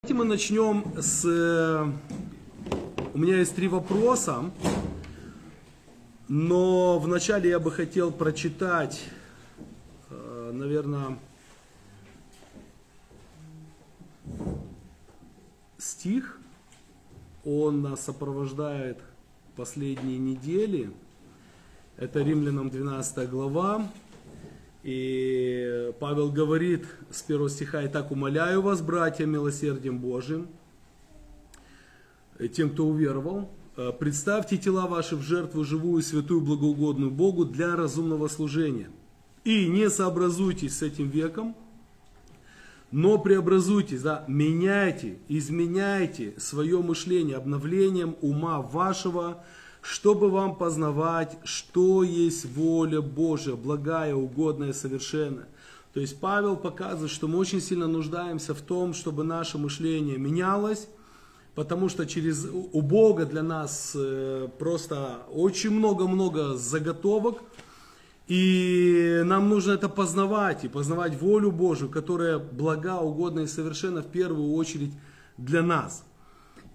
Давайте мы начнем с... э, У меня есть три вопроса, но вначале я бы хотел прочитать, э, наверное, стих. Он нас сопровождает последние недели. Это Римлянам 12 глава. И Павел говорит с первого стиха, «Итак, умоляю вас, братья, милосердием Божиим, э, тем, кто уверовал, э, представьте тела ваши в жертву живую, святую, благоугодную Богу для разумного служения. И не сообразуйтесь с этим веком, но преобразуйтесь, да, меняйте, изменяйте свое мышление обновлением ума вашего, чтобы вам познавать, что есть воля Божия, благая, угодная, совершенная. То есть Павел показывает, что мы очень сильно нуждаемся в том, чтобы наше мышление менялось, потому что через у Бога для нас э, просто очень много-много заготовок, и нам нужно это познавать, и познавать волю Божию, которая блага, угодна и совершенна в первую очередь для нас.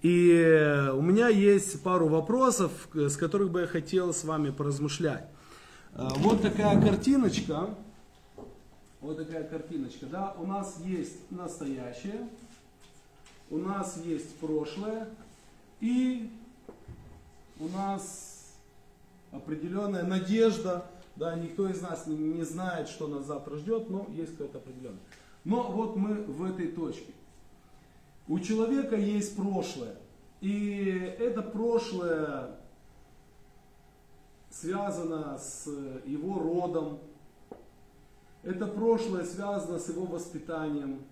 И у меня есть пару вопросов, с которых бы я хотел с вами поразмышлять. Э, Вот такая картиночка. Вот такая картиночка. Да? У нас есть настоящее, у нас есть прошлое, и у нас определенная надежда. Да, никто из нас не, знает, что нас завтра ждет, но есть какое-то определенное. Но вот мы в этой точке. У человека есть прошлое. И это прошлое связано с его родом. Это прошлое связано с его воспитанием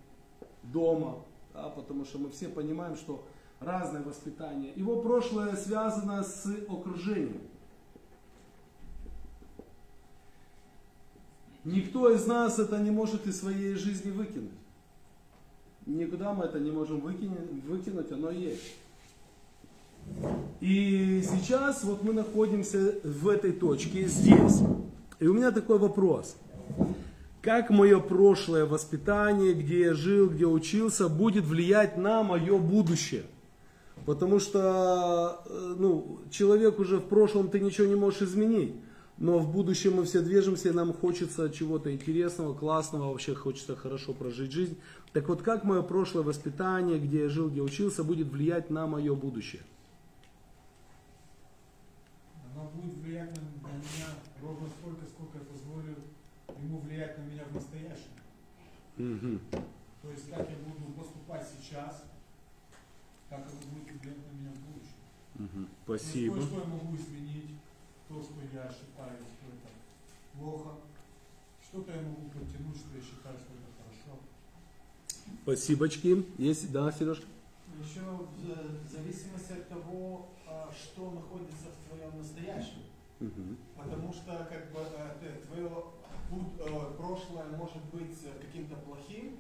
дома. Да, потому что мы все понимаем, что разное воспитание. Его прошлое связано с окружением. Никто из нас это не может из своей жизни выкинуть. Никуда мы это не можем выкинуть, выкинуть оно есть. И сейчас вот мы находимся в этой точке, здесь. И у меня такой вопрос. Как мое прошлое воспитание, где я жил, где учился, будет влиять на мое будущее? Потому что э, ну, человек уже в прошлом ты ничего не можешь изменить. Но в будущем мы все движемся, и нам хочется чего-то интересного, классного, вообще хочется хорошо прожить жизнь. Так вот, как мое прошлое воспитание, где я жил, где учился, будет влиять на мое будущее? Оно будет влиять на, на меня ровно столько, сколько я позволю ему влиять на меня в настоящем. Мгм. То есть как я буду поступать сейчас, как оно будет влиять на меня в будущем. То есть Спасибо. кое-что я могу изменить, то, что я считаю, что это плохо. Что-то я могу подтянуть, что я считаю, что это. Спасибочки. Есть, да, Сережка? Еще в зависимости от того, а, что находится в твоем настоящем. Мгм. Потому что как бы э, твое э, прошлое может быть э, каким-то плохим,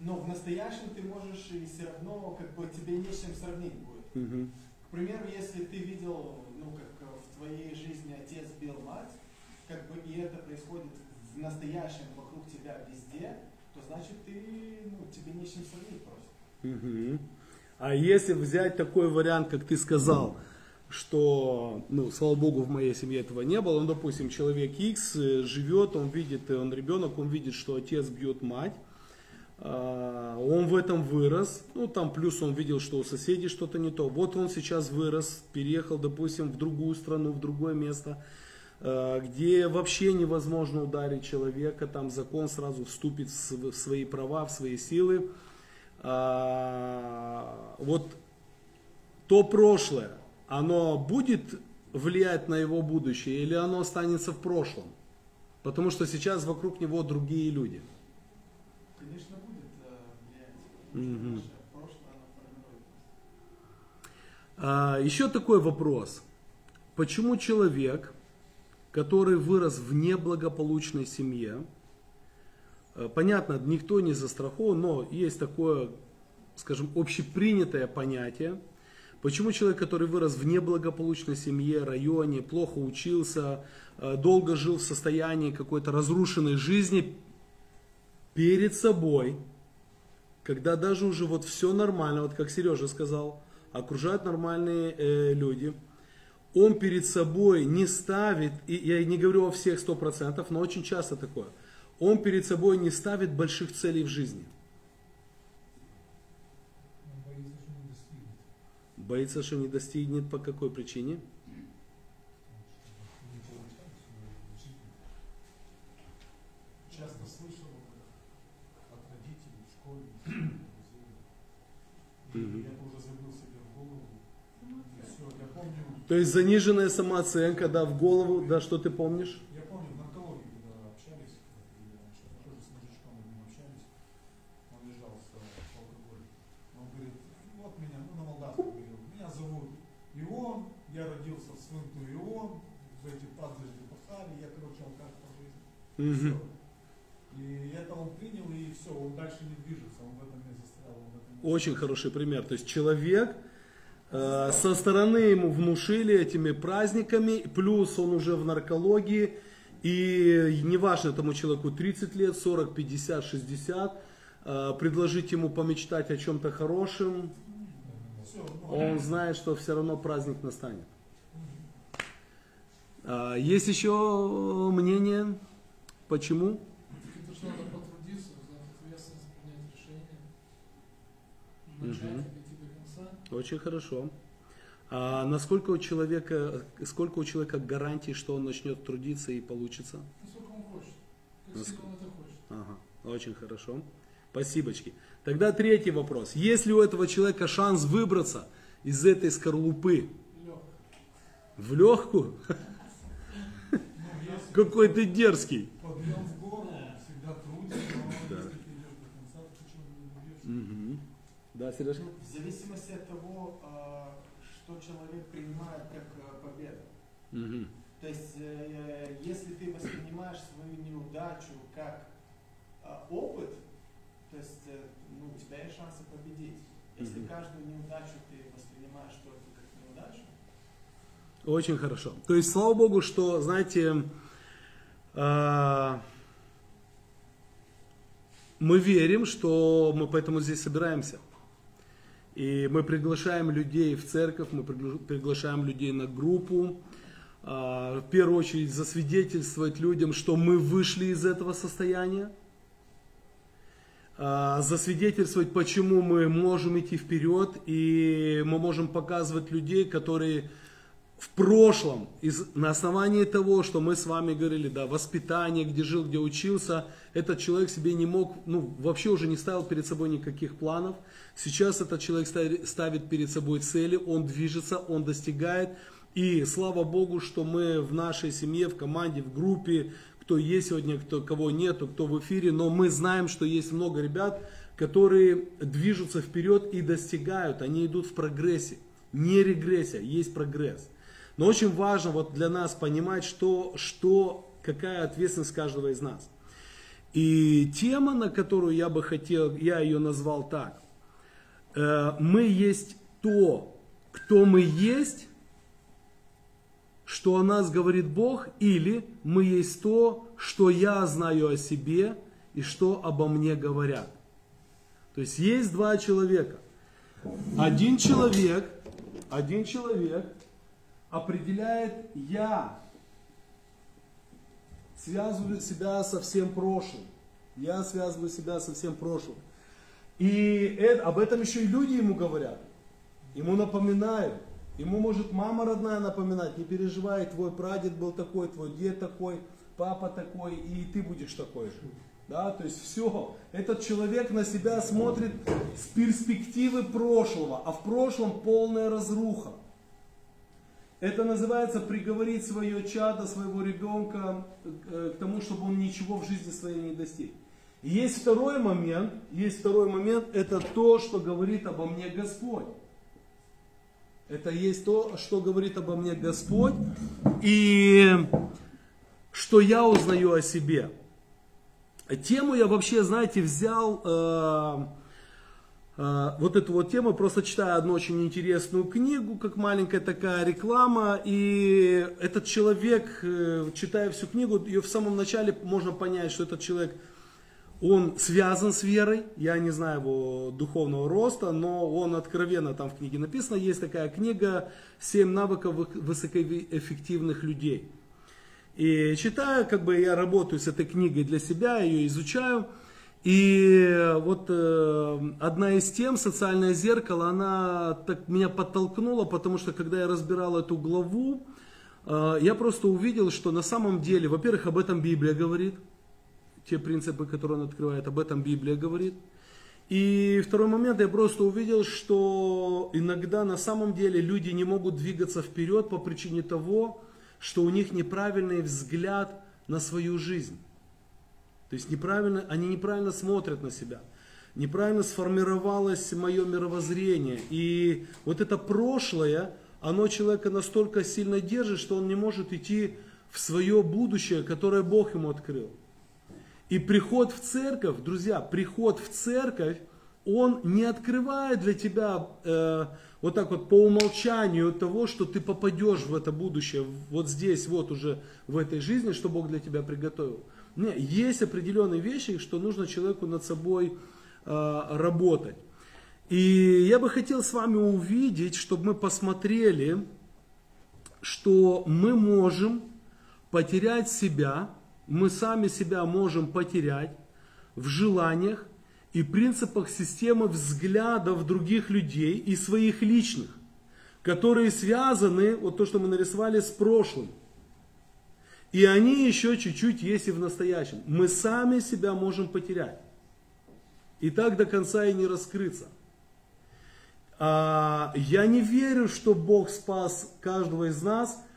но в настоящем ты можешь и все равно как бы тебе не с чем сравнить будет. Мгм. К примеру, если ты видел, ну как э, в твоей жизни отец бил мать, как бы и это происходит в настоящем вокруг тебя везде, то значит ты, ну, тебе не с чем сравнить просто. Мгм. А если взять такой вариант, как ты сказал, что, ну, слава богу, в моей семье этого не было, ну, допустим, человек X э, живет, он видит, э, он ребенок, он видит, что отец бьет мать, а, он в этом вырос, ну, там плюс он видел, что у соседей что-то не то. Вот он сейчас вырос, переехал, допустим, в другую страну, в другое место, где вообще невозможно ударить человека, там закон сразу вступит в св- в свои права, в свои силы. А, вот то прошлое, оно будет влиять на его будущее или оно останется в прошлом? Потому что сейчас вокруг него другие люди. Конечно, будет э, влиять. Прошлое, нас. А, еще такой вопрос. Почему человек, который вырос в неблагополучной семье, э, понятно, никто не застрахован, но есть такое, скажем, общепринятое понятие, почему человек, который вырос в неблагополучной семье, районе, плохо учился, э, долго жил в состоянии какой-то разрушенной жизни, перед собой когда даже уже вот все нормально, вот как Сережа сказал, окружают нормальные э, люди, он перед собой не ставит, и я не говорю о всех сто процентов, но очень часто такое, он перед собой не ставит больших целей в жизни. Боится, что не достигнет. Боится, что не достигнет по какой причине? Часто слышал от родителей, в школе, друзей. И Мгм. я тоже забил себе в голову. И все, я помню, То есть заниженная самооценка, да, в голову, да, что ты помнишь? я помню в наркологии, когда общались, когда были раньше, мы тоже с мужичком одним общались, он лежал с алкоголем. Он говорит, вот меня, ну на молдавском говорил, меня зовут Ион, я родился в Свинту Ион, в эти подзажди пахали, я, короче, алкаш по жизни. Всё. И это он принял, и все, он дальше не движется, он в этом не застрял. Он в этом не Очень хороший пример. То есть человек со стороны ему внушили этими праздниками, плюс он уже в наркологии, и неважно этому человеку 30 лет, 40, 50, 60, э, предложить ему помечтать о чем-то хорошем, он знает, что все равно праздник настанет. А, Есть еще мнение, почему? Это что надо потрудиться, взять ответственность, принять решение, начать. и идти до конца. Очень хорошо. А насколько у человека, сколько у человека гарантий, что он начнет трудиться и получится? Насколько он хочет, как Наск- сильно он это хочет. Ага, очень хорошо. Спасибочки. Тогда третий вопрос. Есть ли у этого человека шанс выбраться из этой скорлупы в легкую? ну, Какой ты дерзкий. подъем в гору, всегда трудится, но если ты идешь до конца, то почему не добьешься? Да, Сережка? В зависимости от того, а, что человек принимает как а, победу. Мгм. То есть, э, если ты воспринимаешь свою неудачу как а, опыт, то есть э, ну, у тебя есть шансы победить. Если Мгм. каждую неудачу ты воспринимаешь только как неудачу, Очень хорошо. То есть, слава Богу, что, знаете, мы верим, что мы поэтому здесь собираемся. И мы приглашаем людей в церковь, мы пригла- приглашаем людей на группу. а, В первую очередь засвидетельствовать людям, что мы вышли из этого состояния. а, Засвидетельствовать, почему мы можем идти вперед. И мы можем показывать людей, которые в прошлом, из, на основании того, что мы с вами говорили, да, воспитание, где жил, где учился, этот человек себе не мог, ну, вообще уже не ставил перед собой никаких планов. Сейчас этот человек ставит, перед собой цели, он движется, он достигает. И слава Богу, что мы в нашей семье, в команде, в группе, кто есть сегодня, кто, кого нету, кто в эфире, но мы знаем, что есть много ребят, которые движутся вперед и достигают, они идут в прогрессе. Не регрессия, есть прогресс. Но очень важно вот для нас понимать, что, что, какая ответственность каждого из нас. И тема, на которую я бы хотел, я ее назвал так. Э, Мы есть то, кто мы есть, что о нас говорит Бог, или мы есть то, что я знаю о себе и что обо мне говорят. То есть есть два человека. Один человек, один человек определяет я, связываю себя со всем прошлым. Я связываю себя со всем прошлым. И это- об этом еще и люди ему говорят. Ему напоминают. Ему может мама родная напоминать, не переживай, твой прадед был такой, твой дед такой, папа такой, и ты будешь такой же. Да, то есть все, этот человек на себя смотрит с перспективы прошлого, а в прошлом полная разруха. Это называется приговорить свое чадо, своего ребенка э, к тому, чтобы он ничего в жизни своей не достиг. Есть второй момент, есть второй момент, это то, что говорит обо мне Господь. Это есть то, что говорит обо мне Господь, и что я узнаю о себе. Тему я вообще, знаете, взял, э, вот эту вот тему, просто читаю одну очень интересную книгу, как маленькая такая реклама, и этот человек, э, читая всю книгу, ее в самом начале можно понять, что этот человек он связан с верой, я не знаю его духовного роста, но он откровенно там в книге написано, есть такая книга «Семь навыков высокоэффективных людей». И читаю, как бы я работаю с этой книгой для себя, ее изучаю. И вот э, одна из тем, социальное зеркало, она так меня подтолкнула, потому что когда я разбирал эту главу, э, я просто увидел, что на самом деле, во-первых, об этом Библия говорит, те принципы, которые он открывает, об этом Библия говорит. И второй момент, я просто увидел, что иногда на самом деле люди не могут двигаться вперед по причине того, что у них неправильный взгляд на свою жизнь. То есть неправильно, они неправильно смотрят на себя. Неправильно сформировалось мое мировоззрение. И вот это прошлое, оно человека настолько сильно держит, что он не может идти в свое будущее, которое Бог ему открыл. И приход в церковь, друзья, приход в церковь, он не открывает для тебя э, вот так вот по умолчанию того, что ты попадешь в это будущее, вот здесь, вот уже в этой жизни, что Бог для тебя приготовил. Нет, есть определенные вещи, что нужно человеку над собой э, работать. И я бы хотел с вами увидеть, чтобы мы посмотрели, что мы можем потерять себя, мы сами себя можем потерять в желаниях, и принципах системы взглядов других людей и своих личных, которые связаны, вот то, что мы нарисовали, с прошлым. И они еще чуть-чуть есть и в настоящем. Мы сами себя можем потерять. И так до конца и не раскрыться. А, я не верю, что Бог спас каждого из нас –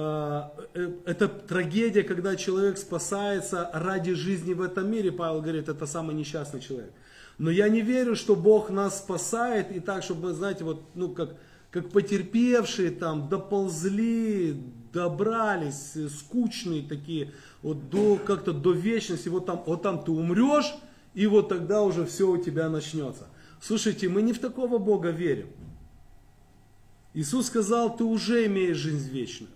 Э, э, это трагедия, когда человек спасается ради жизни в этом мире. Павел говорит, это самый несчастный человек. Но я не верю, что Бог нас спасает и так, чтобы, знаете, вот, ну, как, как потерпевшие там доползли, добрались, скучные такие, вот до, как-то до вечности, вот там, вот там ты умрешь, и вот тогда уже все у тебя начнется. Слушайте, мы не в такого Бога верим. Иисус сказал, ты уже имеешь жизнь вечную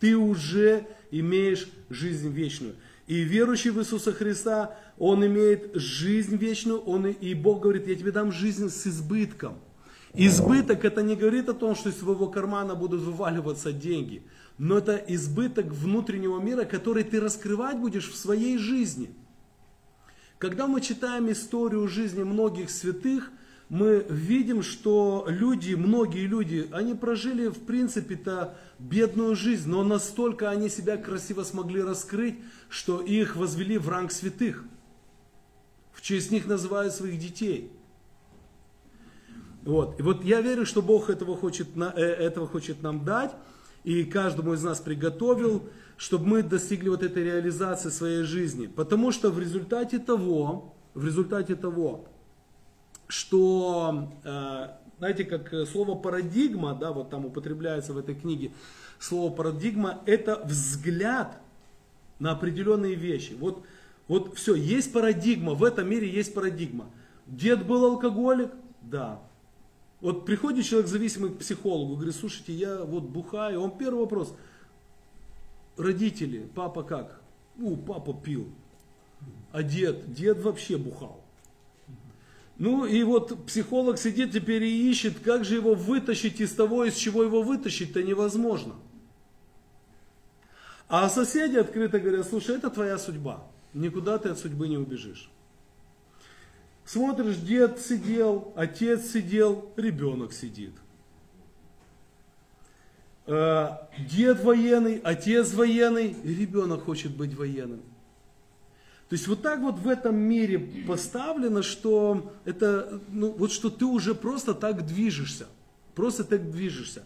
ты уже имеешь жизнь вечную. И верующий в Иисуса Христа, он имеет жизнь вечную, он, и Бог говорит, я тебе дам жизнь с избытком. Избыток это не говорит о том, что из твоего кармана будут вываливаться деньги, но это избыток внутреннего мира, который ты раскрывать будешь в своей жизни. Когда мы читаем историю жизни многих святых, мы видим, что люди, многие люди, они прожили в принципе-то бедную жизнь, но настолько они себя красиво смогли раскрыть, что их возвели в ранг святых. В честь них называют своих детей. Вот. И вот я верю, что Бог этого хочет, э, этого хочет нам дать, и каждому из нас приготовил, чтобы мы достигли вот этой реализации своей жизни. Потому что в результате того, в результате того, что, э, знаете, как слово парадигма, да, вот там употребляется в этой книге, слово парадигма, это взгляд на определенные вещи. Вот, вот все, есть парадигма, в этом мире есть парадигма. Дед был алкоголик? Да. Вот приходит человек зависимый к психологу, говорит, слушайте, я вот бухаю. Он первый вопрос, родители, папа как? Ну, папа пил. А дед? Дед вообще бухал. Ну и вот психолог сидит теперь и ищет, как же его вытащить из того, из чего его вытащить-то невозможно. А соседи открыто говорят, слушай, это твоя судьба, никуда ты от судьбы не убежишь. Смотришь, дед сидел, отец сидел, ребенок сидит. Э, дед военный, отец военный, и ребенок хочет быть военным. То есть вот так вот в этом мире поставлено, что это, ну, вот что ты уже просто так движешься. Просто так движешься.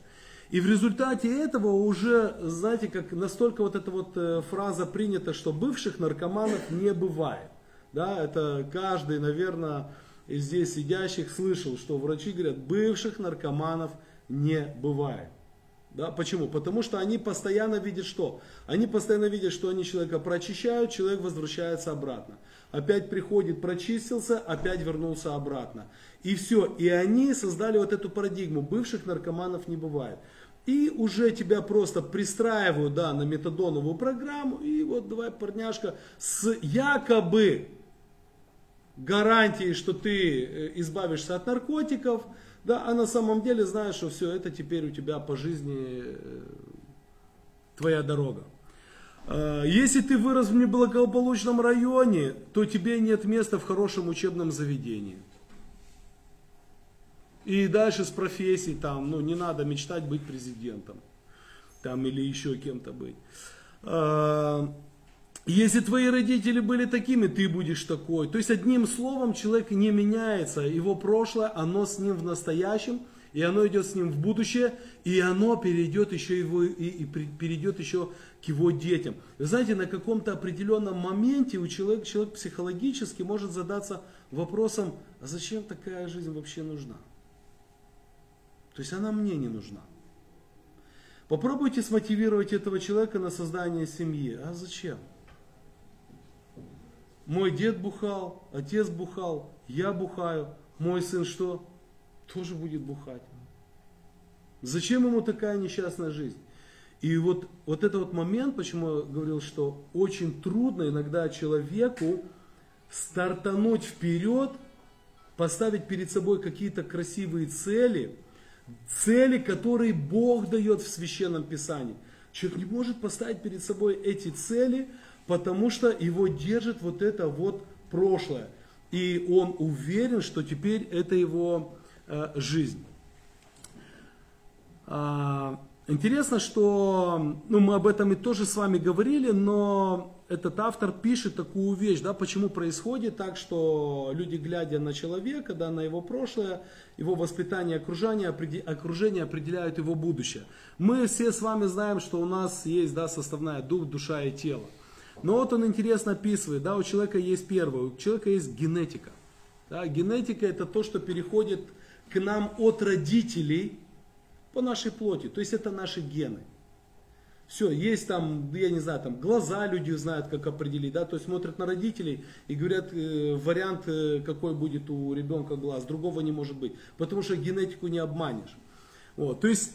И в результате этого уже, знаете, как настолько вот эта вот э, фраза принята, что бывших наркоманов не бывает. Да, это каждый, наверное, из здесь сидящих слышал, что врачи говорят, бывших наркоманов не бывает. Да, почему? Потому что они постоянно видят что? Они постоянно видят, что они человека прочищают, человек возвращается обратно. Опять приходит, прочистился, опять вернулся обратно. И все. И они создали вот эту парадигму. Бывших наркоманов не бывает. и уже тебя просто пристраивают да, на метадоновую программу, и вот давай, парняшка, с якобы гарантией, что ты э, избавишься от наркотиков, да, а на самом деле знаешь, что все это теперь у тебя по жизни э, твоя дорога. А, если ты вырос в неблагополучном районе, то тебе нет места в хорошем учебном заведении. И дальше с профессией там, ну не надо мечтать быть президентом. Там или еще кем-то быть. Если твои родители были такими, ты будешь такой. То есть одним словом человек не меняется. Его прошлое, оно с ним в настоящем, и оно идет с ним в будущее, и оно перейдет еще, его, и, и перейдет еще к его детям. Вы знаете, на каком-то определенном моменте у человека, человек психологически может задаться вопросом, а зачем такая жизнь вообще нужна? То есть она мне не нужна. Попробуйте смотивировать этого человека на создание семьи. А зачем? Мой дед бухал, отец бухал, я бухаю, мой сын что? Тоже будет бухать. Зачем ему такая несчастная жизнь? И вот, вот это вот момент, почему я говорил, что очень трудно иногда человеку стартануть вперед, поставить перед собой какие-то красивые цели, цели, которые Бог дает в Священном Писании. Человек не может поставить перед собой эти цели, потому что его держит вот это вот прошлое. И он уверен, что теперь это его э, жизнь. А, интересно, что ну, мы об этом и тоже с вами говорили, но этот автор пишет такую вещь, да, почему происходит так, что люди, глядя на человека, да, на его прошлое, его воспитание, окружение, окружение определяют его будущее. Мы все с вами знаем, что у нас есть да, составная дух, душа и тело. Но вот он интересно описывает, да, у человека есть первое, у человека есть генетика. Да, генетика это то, что переходит к нам от родителей по нашей плоти, то есть это наши гены. Все, есть там, я не знаю, там глаза люди знают, как определить, да, то есть смотрят на родителей и говорят э, вариант, э, какой будет у ребенка глаз, другого не может быть, потому что генетику не обманешь. Вот, то есть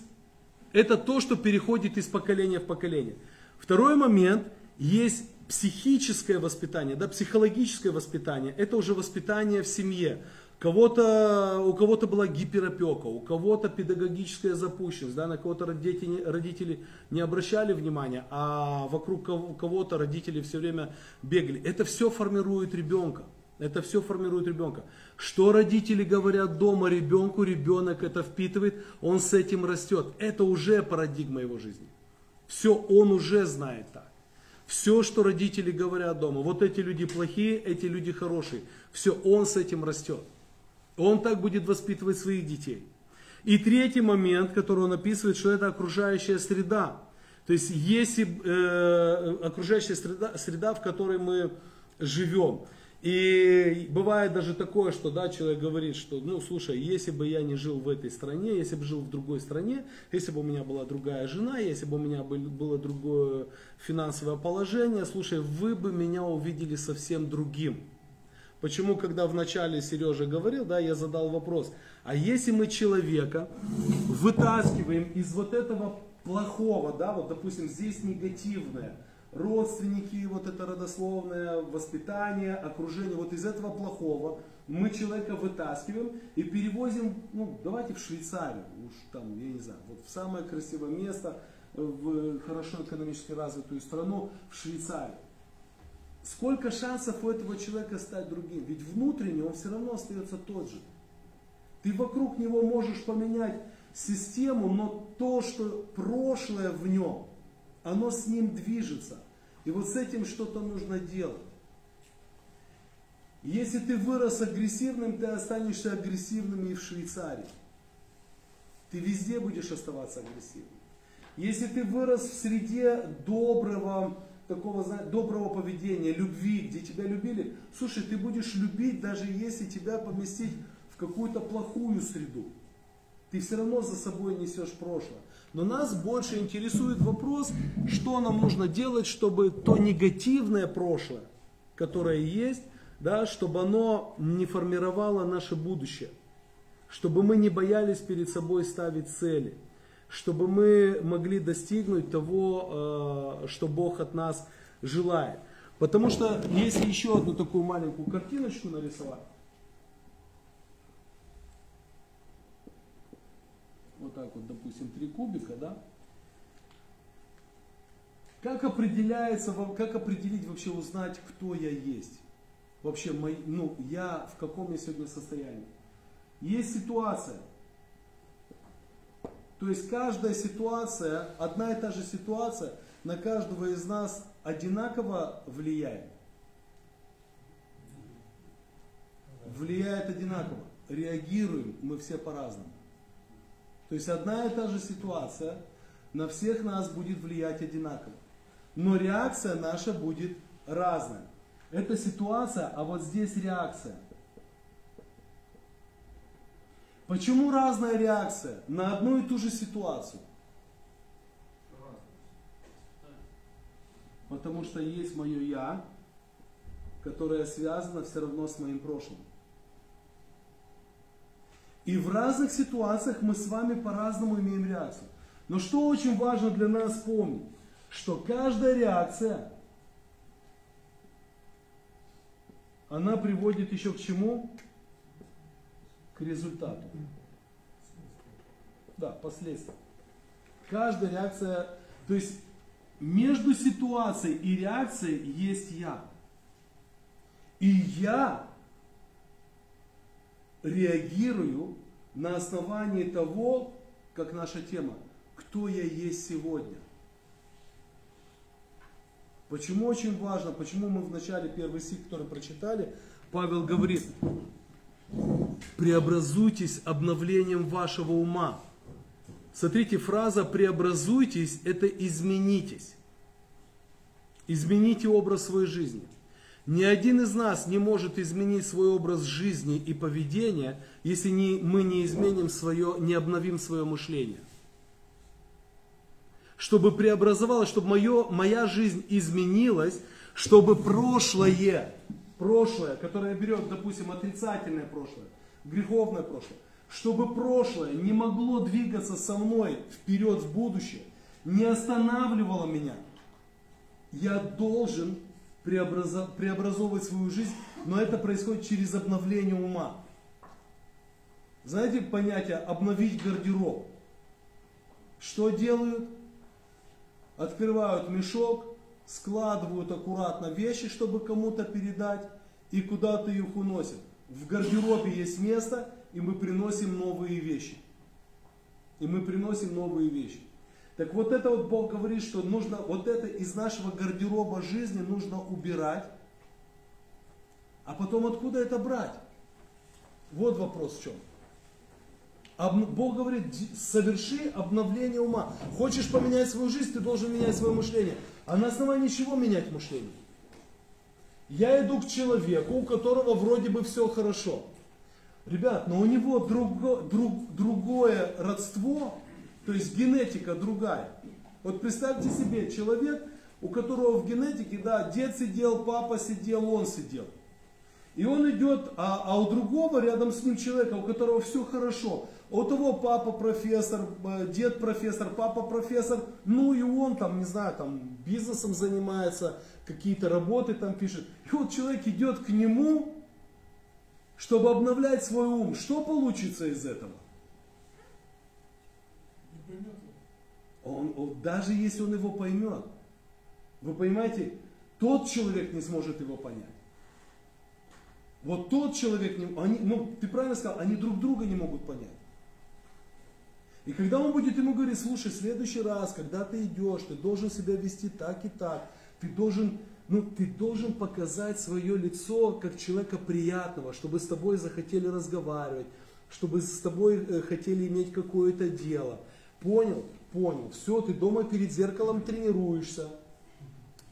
это то, что переходит из поколения в поколение. Второй момент, есть психическое воспитание, да, психологическое воспитание, это уже воспитание в семье. Кого-то, у кого-то была гиперопека, у кого-то педагогическая запущенность, да, на кого-то родители, родители не обращали внимания, а вокруг кого-то родители все время бегали. Это все формирует ребенка. Это все формирует ребенка. Что родители говорят дома ребенку, ребенок это впитывает, он с этим растет. Это уже парадигма его жизни. Все он уже знает так. Все, что родители говорят дома, вот эти люди плохие, эти люди хорошие. Все, он с этим растет. Он так будет воспитывать своих детей. И третий момент, который он описывает, что это окружающая среда. То есть, если э, окружающая среда, среда, в которой мы живем. И бывает даже такое, что да, человек говорит, что, ну, слушай, если бы я не жил в этой стране, если бы жил в другой стране, если бы у меня была другая жена, если бы у меня было другое финансовое положение, слушай, вы бы меня увидели совсем другим. Почему, когда вначале Сережа говорил, да, я задал вопрос, а если мы человека вытаскиваем из вот этого плохого, да, вот допустим здесь негативное, родственники, вот это родословное воспитание, окружение, вот из этого плохого мы человека вытаскиваем и перевозим, ну, давайте в Швейцарию, уж там, я не знаю, вот в самое красивое место, в хорошо экономически развитую страну, в Швейцарию. Сколько шансов у этого человека стать другим? Ведь внутренне он все равно остается тот же. Ты вокруг него можешь поменять систему, но то, что прошлое в нем, оно с ним движется. И вот с этим что-то нужно делать. Если ты вырос агрессивным, ты останешься агрессивным и в Швейцарии. Ты везде будешь оставаться агрессивным. Если ты вырос в среде доброго, такого доброго поведения, любви, где тебя любили, слушай, ты будешь любить, даже если тебя поместить в какую-то плохую среду. Ты все равно за собой несешь прошлое. Но нас больше интересует вопрос, что нам нужно делать, чтобы то негативное прошлое, которое есть, да, чтобы оно не формировало наше будущее. Чтобы мы не боялись перед собой ставить цели. чтобы мы могли достигнуть того, э, что Бог от нас желает. Потому что если еще одну такую маленькую картиночку нарисовать, вот так вот, допустим, три кубика, да, как определяется, как определить вообще, узнать, кто я есть? Вообще, мой, ну, я в каком я сегодня состоянии? Есть ситуация. То есть каждая ситуация, одна и та же ситуация на каждого из нас одинаково влияет. Влияет одинаково. Реагируем мы все по-разному. То есть одна и та же ситуация на всех нас будет влиять одинаково. Но реакция наша будет разная. Это ситуация, а вот здесь реакция. Почему разная реакция на одну и ту же ситуацию? Потому что есть мое я, которое связано все равно с моим прошлым. И в разных ситуациях мы с вами по-разному имеем реакцию. Но что очень важно для нас помнить, что каждая реакция, она приводит еще к чему? К результату. Да, последствия. Каждая реакция, то есть между ситуацией и реакцией есть я. И я реагирую на основании того, как наша тема, кто я есть сегодня. Почему очень важно, почему мы в начале первый стих, который прочитали, Павел говорит, преобразуйтесь обновлением вашего ума. Смотрите, фраза преобразуйтесь, это изменитесь. Измените образ своей жизни. Ни один из нас не может изменить свой образ жизни и поведения, если не, мы не изменим свое, не обновим свое мышление. Чтобы преобразовалось, чтобы мое, моя жизнь изменилась, чтобы прошлое, прошлое, которое берет, допустим, отрицательное прошлое, греховное прошлое, чтобы прошлое не могло двигаться со мной вперед в будущее, не останавливало меня, я должен преобразо- преобразовывать свою жизнь, но это происходит через обновление ума. Знаете понятие обновить гардероб? Что делают? Открывают мешок, складывают аккуратно вещи, чтобы кому-то передать, и куда-то их уносят. В гардеробе есть место, и мы приносим новые вещи. И мы приносим новые вещи. Так вот это вот Бог говорит, что нужно вот это из нашего гардероба жизни нужно убирать. А потом откуда это брать? Вот вопрос в чем. Бог говорит, «Ди- соверши обновление ума. Хочешь поменять свою жизнь, ты должен менять свое мышление. А на основании чего менять мышление? Я иду к человеку, у которого вроде бы все хорошо. Ребят, но у него друго- друг- другое родство, то есть генетика другая. Вот представьте себе, человек, у которого в генетике, да, дед сидел, папа сидел, он сидел. И он идет, а, а у другого рядом с ним человека, у которого все хорошо. А у того папа профессор, э, дед профессор, папа профессор, ну и он там, не знаю, там бизнесом занимается, какие-то работы там пишет. И вот человек идет к нему, чтобы обновлять свой ум. Что получится из этого? Не поймет его. Он, он- даже если он его поймет, вы понимаете, тот человек не сможет его понять. Вот тот человек, не, они, ну ты правильно сказал, они друг друга не могут понять. И когда он будет ему говорить, слушай, в следующий раз, когда ты идешь, ты должен себя вести так и так, ты должен, ну, ты должен показать свое лицо как человека приятного, чтобы с тобой захотели разговаривать, чтобы с тобой э, хотели иметь какое-то дело. Понял? Понял. Все, ты дома перед зеркалом тренируешься.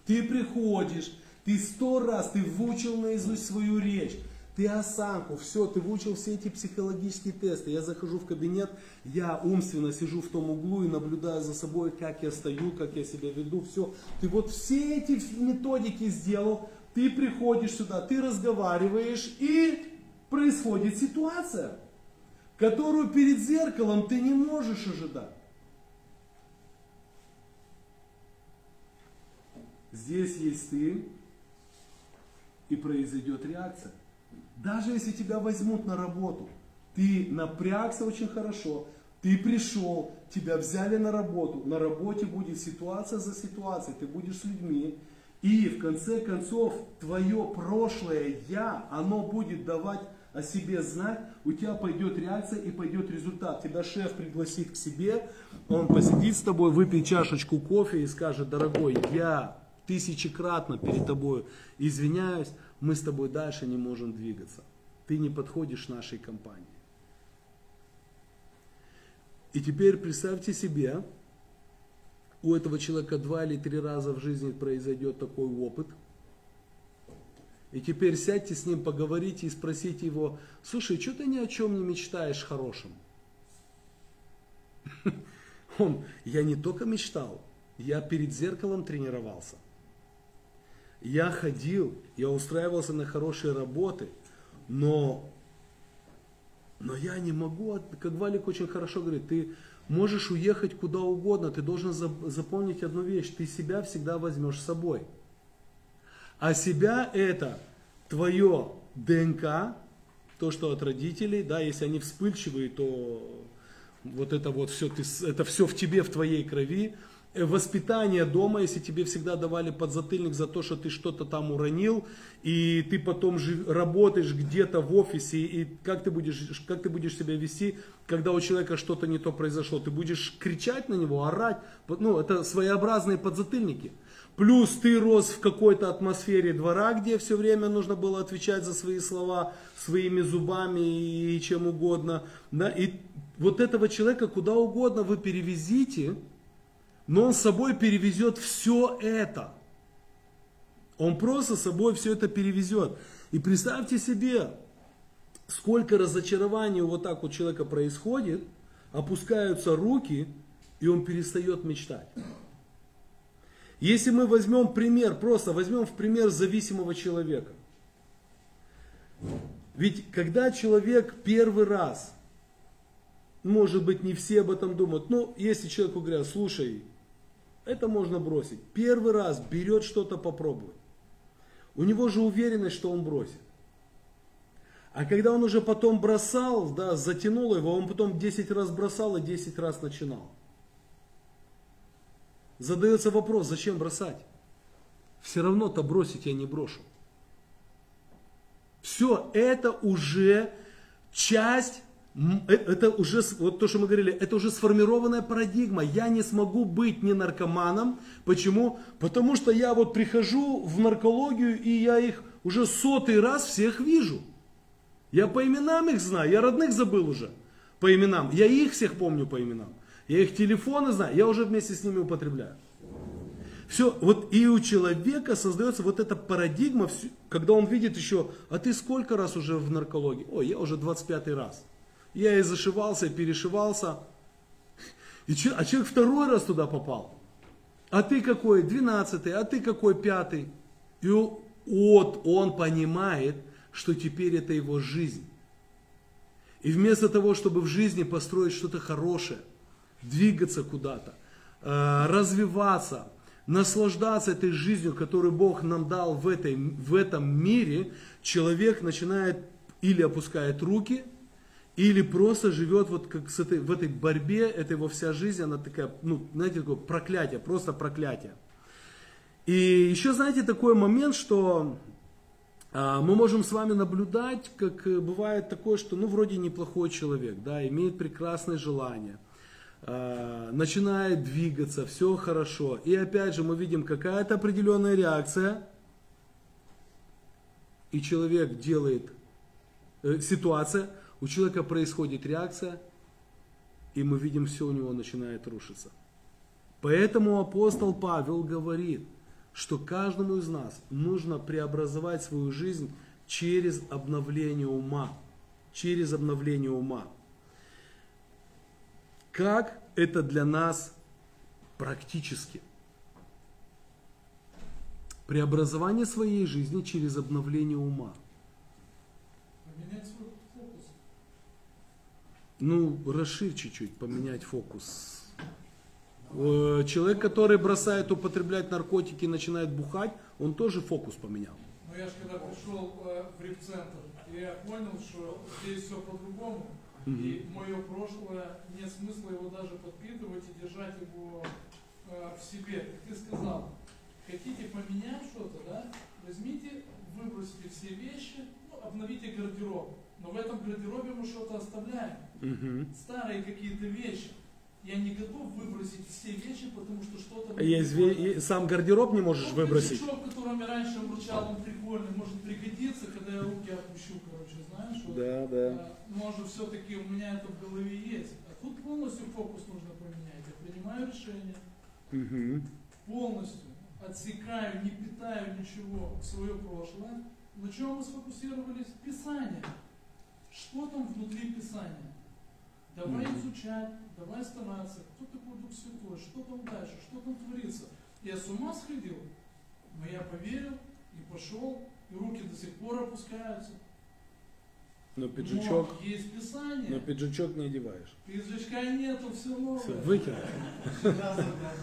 Ты приходишь, ты сто раз, ты выучил наизусть свою речь, ты осанку, все, ты выучил все эти психологические тесты. Я захожу в кабинет, я умственно сижу в том углу и наблюдаю за собой, как я стою, как я себя веду, все. Ты вот все эти методики сделал, ты приходишь сюда, ты разговариваешь и происходит ситуация, которую перед зеркалом ты не можешь ожидать. Здесь есть ты, и произойдет реакция. Даже если тебя возьмут на работу, ты напрягся очень хорошо, ты пришел, тебя взяли на работу, на работе будет ситуация за ситуацией, ты будешь с людьми, и в конце концов твое прошлое я, оно будет давать о себе знать, у тебя пойдет реакция и пойдет результат. Тебя шеф пригласит к себе, он посидит с тобой, выпьет чашечку кофе и скажет, дорогой, я тысячекратно перед тобой извиняюсь, мы с тобой дальше не можем двигаться. Ты не подходишь нашей компании. И теперь представьте себе, у этого человека два или три раза в жизни произойдет такой опыт. И теперь сядьте с ним, поговорите и спросите его, слушай, что ты ни о чем не мечтаешь хорошим? Он, я не только мечтал, я перед зеркалом тренировался. Я ходил, я устраивался на хорошие работы, но, но я не могу, как Валик очень хорошо говорит, ты можешь уехать куда угодно, ты должен запомнить одну вещь, ты себя всегда возьмешь с собой. А себя это твое ДНК, то, что от родителей, да, если они вспыльчивые, то вот это вот все, ты, это все в тебе, в твоей крови. Э, воспитание дома, если тебе всегда давали подзатыльник за то, что ты что-то там уронил, и ты потом же работаешь где-то в офисе, и как ты, будешь, как ты будешь себя вести, когда у человека что-то не то произошло? Ты будешь кричать на него, орать, ну, это своеобразные подзатыльники. Плюс ты рос в какой-то атмосфере двора, где все время нужно было отвечать за свои слова своими зубами и чем угодно. Да? И вот этого человека куда угодно вы перевезите, но он с собой перевезет все это. Он просто с собой все это перевезет. И представьте себе, сколько разочарований вот так у человека происходит, опускаются руки, и он перестает мечтать. Если мы возьмем пример, просто возьмем в пример зависимого человека. Ведь когда человек первый раз, может быть не все об этом думают, но если человеку говорят, слушай, это можно бросить. Первый раз берет что-то попробует. У него же уверенность, что он бросит. А когда он уже потом бросал, да, затянул его, он потом 10 раз бросал и 10 раз начинал. Задается вопрос, зачем бросать? Все равно-то бросить я не брошу. Все это уже часть это уже, вот то, что мы говорили, это уже сформированная парадигма. Я не смогу быть не наркоманом. Почему? Потому что я вот прихожу в наркологию, и я их уже сотый раз всех вижу. Я по именам их знаю, я родных забыл уже по именам. Я их всех помню по именам. Я их телефоны знаю, я уже вместе с ними употребляю. Все, вот и у человека создается вот эта парадигма, когда он видит еще, а ты сколько раз уже в наркологии? Ой, я уже 25 раз. Я и зашивался, и перешивался. И, а человек второй раз туда попал. А ты какой? Двенадцатый. А ты какой? Пятый. И вот он понимает, что теперь это его жизнь. И вместо того, чтобы в жизни построить что-то хорошее, двигаться куда-то, э, развиваться, наслаждаться этой жизнью, которую Бог нам дал в, этой, в этом мире, человек начинает или опускает руки – или просто живет вот как с этой, в этой борьбе, это его вся жизнь, она такая, ну, знаете, такое проклятие, просто проклятие. И еще, знаете, такой момент, что а, мы можем с вами наблюдать, как э, бывает такое, что, ну, вроде неплохой человек, да, имеет прекрасные желания, а, начинает двигаться, все хорошо. И опять же мы видим какая-то определенная реакция, и человек делает, э, ситуация, у человека происходит реакция, и мы видим, все у него начинает рушиться. Поэтому апостол Павел говорит, что каждому из нас нужно преобразовать свою жизнь через обновление ума. Через обновление ума. Как это для нас практически? Преобразование своей жизни через обновление ума. Поменять ну, расширь чуть-чуть, поменять фокус. Э, Человек, который бросает употреблять наркотики и начинает бухать, он тоже фокус поменял. Но я же когда пришел э, в репцентр, я понял, что здесь все по-другому. И мое прошлое, нет смысла его даже подпитывать и держать его э, в себе. Как ты сказал, хотите поменять что-то, да? Возьмите, выбросите все вещи, ну, обновите гардероб. Но в этом гардеробе мы что-то оставляем. Мгм. Старые какие-то вещи. Я не готов выбросить все вещи, потому что что-то... мне Есть и сам гардероб не можешь Ну, выбросить. пиджачок, которым я раньше вручал, он прикольный, может пригодиться, когда я руки опущу, короче, знаешь? Вот, Да, да. а, Может, все-таки у меня это в голове есть. А тут полностью фокус нужно поменять. Я принимаю решение, Мгм. полностью отсекаю, не питаю ничего свое прошлое. На чем мы сфокусировались? Писание. Что там внутри Писания? Давай изучать, давай стараться. Кто такой Дух Святой? Что там дальше? Что там творится? Я с ума сходил, но я поверил и пошел, и руки до сих пор опускаются. Но пиджачок, Но есть Писание. но пиджачок не одеваешь. Пиджачка нету, все новое. Все, выкинул. Разом, да.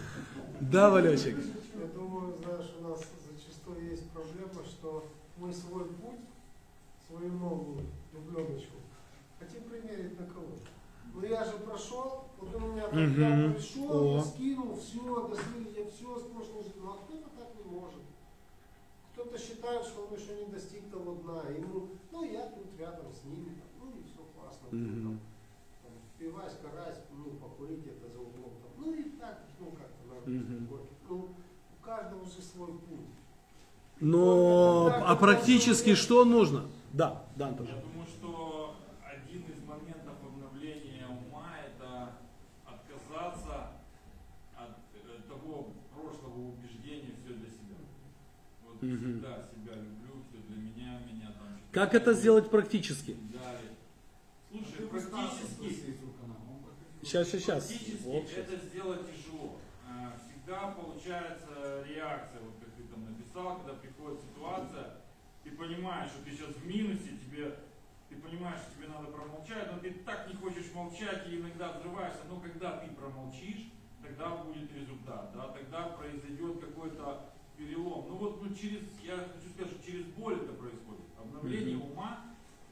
Да, Валечек. Я думаю, знаешь, у нас зачастую есть проблема, что мы свой путь, свою новую дубленочку хотим примерить на кого-то. Ну я же прошел, вот у меня я Мгм. пришел, О. я скинул, все, до свидания, я все с прошлой жизни. Ну а кто-то так не может. Кто-то считает, что он еще не достиг того дна. Ему, ну я тут рядом с ними, там, ну и все классно. Мгм. Там, пивась, карась, ну покурить где-то за углом. Там, ну и так, ну как-то надо. Мгм. Ну, у каждого же свой путь. Но а практически что нужно? Да, да, Я тоже. думаю, что один из моментов обновления ума это отказаться от э, того прошлого убеждения все для себя. Всегда себя люблю, все для меня, меня там. Как это сделать практически? Слушай, Стаса практически. Сейчас, сейчас, сейчас. практически это сделать тяжело. А, Всегда получается реакция, вот как ты там написал, когда приходит ситуация, ты понимаешь, что ты сейчас в минусе, тебе, ты понимаешь, что тебе надо промолчать, но ты так не хочешь молчать и иногда взрываешься, но когда ты промолчишь, тогда будет результат, да, тогда произойдет какой-то перелом. Ну вот ну, через, я хочу сказать, что через боль это происходит. Обновление Мгм. ума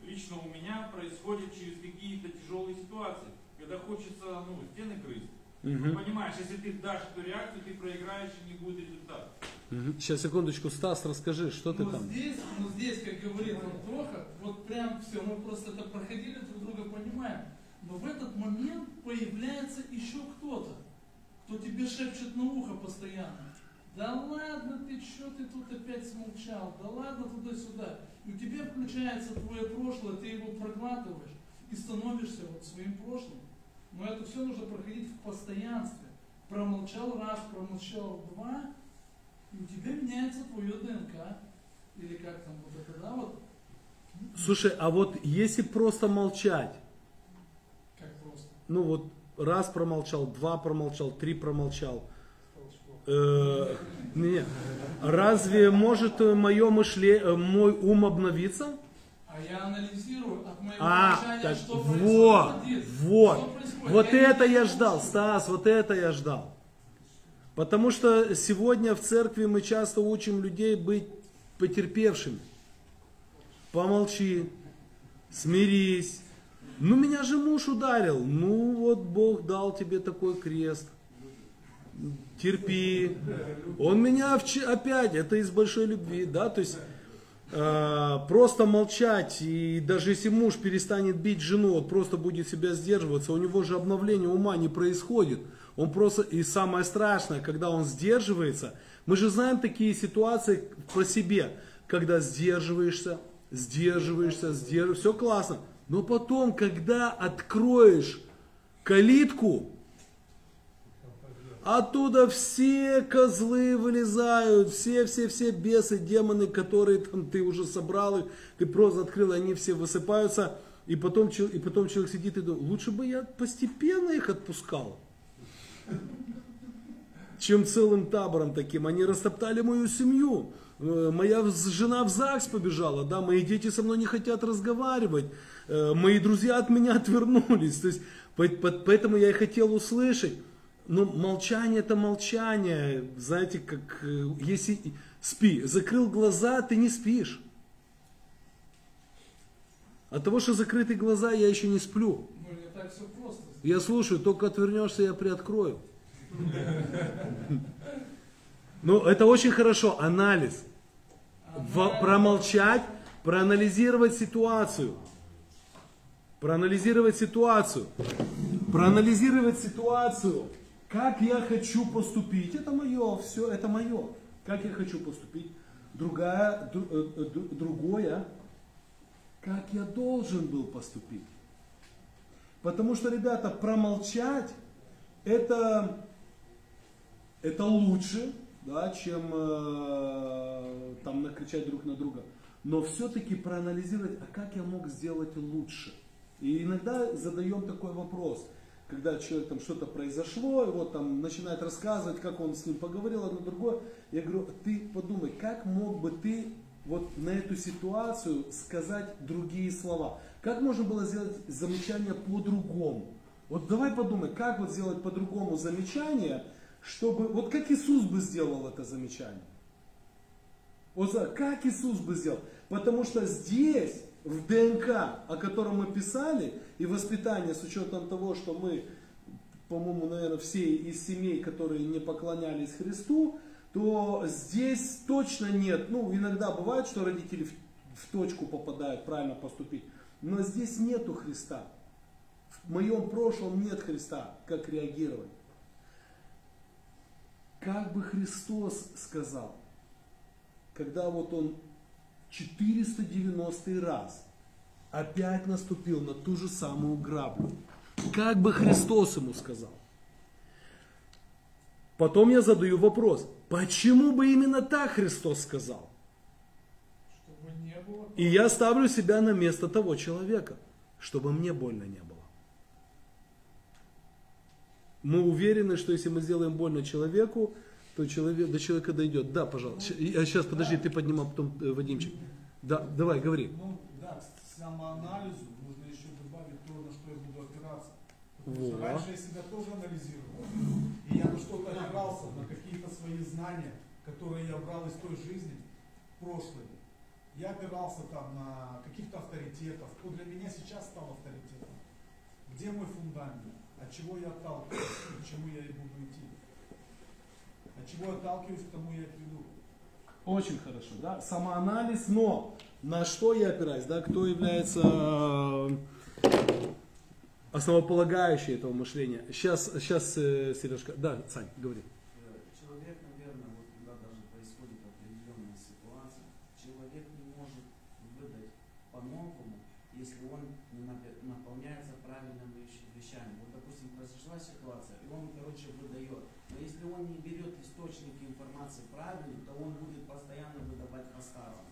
лично у меня происходит через какие-то тяжелые ситуации, когда хочется ну, стены крыть. Ну, Мгм. понимаешь, если ты дашь эту реакцию, ты проиграешь и не будет результата. Мгм. Сейчас, секундочку, Стас, расскажи, что ты ну, там? Здесь, ну здесь, как говорит Антоха, вот прям все, мы просто это проходили, друг друга понимаем. Но в этот момент появляется еще кто-то, кто тебе шепчет на ухо постоянно. Да ладно ты, что ты тут опять смолчал? Да ладно туда-сюда. И у тебя включается твое прошлое, ты его проглатываешь и становишься вот своим прошлым. Но это все нужно проходить в постоянстве. Промолчал раз, промолчал два, и у тебя меняется твое ДНК. Или как там вот это, да, вот, Слушай, а вот если просто молчать, как просто. ну вот раз промолчал, два промолчал, три промолчал. Э, разве может мое мышление, мой ум обновиться? А я анализирую от моего А, молчания, так что вот, происходит. вот. Что происходит. Вот не это я ждал, Стас, вот это я ждал. Потому что сегодня в церкви мы часто учим людей быть потерпевшими. Помолчи, смирись. Ну меня же муж ударил. Ну вот Бог дал тебе такой крест. Терпи. Он меня вч- опять, это из большой любви, да, то есть э, просто молчать, и даже если муж перестанет бить жену, вот просто будет себя сдерживаться, у него же обновление ума не происходит. Он просто, и самое страшное, когда он сдерживается, мы же знаем такие ситуации про себе, когда сдерживаешься, сдерживаешься, сдерживаешься, все классно. Но потом, когда откроешь калитку, Оттуда все козлы вылезают, все-все-все бесы, демоны, которые там ты уже собрал, их, ты просто открыл, и они все высыпаются. И потом, и потом человек сидит и думает, лучше бы я постепенно их отпускал, чем целым табором таким. Они растоптали мою семью. Э, Моя жена в ЗАГС побежала, да, мои дети со мной не хотят разговаривать, э, мои друзья от меня отвернулись. То есть, по- по- поэтому я и хотел услышать, Ну, молчание это молчание. Знаете, как э, если спи, закрыл глаза, ты не спишь. От того, что закрыты глаза, я еще не сплю. Ну, не. Я слушаю, только отвернешься, я приоткрою. Ну, это очень хорошо, анализ. В- промолчать, проанализировать ситуацию. Проанализировать ситуацию. Проанализировать ситуацию. Как я хочу поступить. Это мое, все, это мое. Как я хочу поступить. Другая, дру- э, э, дру- другое, как я должен был поступить. Потому что, ребята, промолчать это, это лучше, да, чем э, там накричать друг на друга. Но все-таки проанализировать, а как я мог сделать лучше? И иногда задаем такой вопрос, когда человек там что-то произошло, и вот там начинает рассказывать, как он с ним поговорил, одно другое. Я говорю, ты подумай, как мог бы ты вот на эту ситуацию сказать другие слова? Как можно было сделать замечание по-другому? Вот давай подумай, как вот сделать по-другому замечание, чтобы, вот как Иисус бы сделал это замечание? Вот как Иисус бы сделал? Потому что здесь, в ДНК, о котором мы писали, и воспитание с учетом того, что мы, по-моему, наверное, все из семей, которые не поклонялись Христу, то здесь точно нет. Ну, иногда бывает, что родители в, в точку попадают, правильно поступить. Но здесь нету Христа. В моем прошлом нет Христа. Как реагировать? Как бы Христос сказал, когда вот он 490 раз опять наступил на ту же самую граблю. Как бы Христос ему сказал? Потом я задаю вопрос, почему бы именно так Христос сказал? Было. И я ставлю себя на место того человека, чтобы мне больно не было. Мы уверены, что если мы сделаем больно человеку, то человек, до человека дойдет. Да, пожалуйста. Сейчас, подожди, ты поднимал потом э, Вадимчик. Да, давай, говори. Ну, да, к самоанализу нужно еще добавить то, на что я буду опираться. Потому что Во. раньше я себя тоже анализировал. И я на что-то опирался, на какие-то свои знания, которые я брал из той жизни прошлой. Я опирался там на каких-то авторитетов, кто для меня сейчас стал авторитетом. Где мой фундамент? От чего я отталкиваюсь? К чему я и буду идти? От чего отталкиваюсь, к тому я и приду. Очень хорошо, да, самоанализ, но на что я опираюсь, да, кто является э, основополагающий этого мышления. Сейчас, сейчас, э, Сережка, да, Сань, говори. Э, Человек, наверное, вот когда даже происходит определенная ситуация, человек не может выдать по-новому, если он не напе- наполняется правильными вещ- вещами. Вот, допустим, произошла ситуация, и он, короче, выдает. Но если он не берет источники информации правильно, то он будет постоянно выдавать по-старому.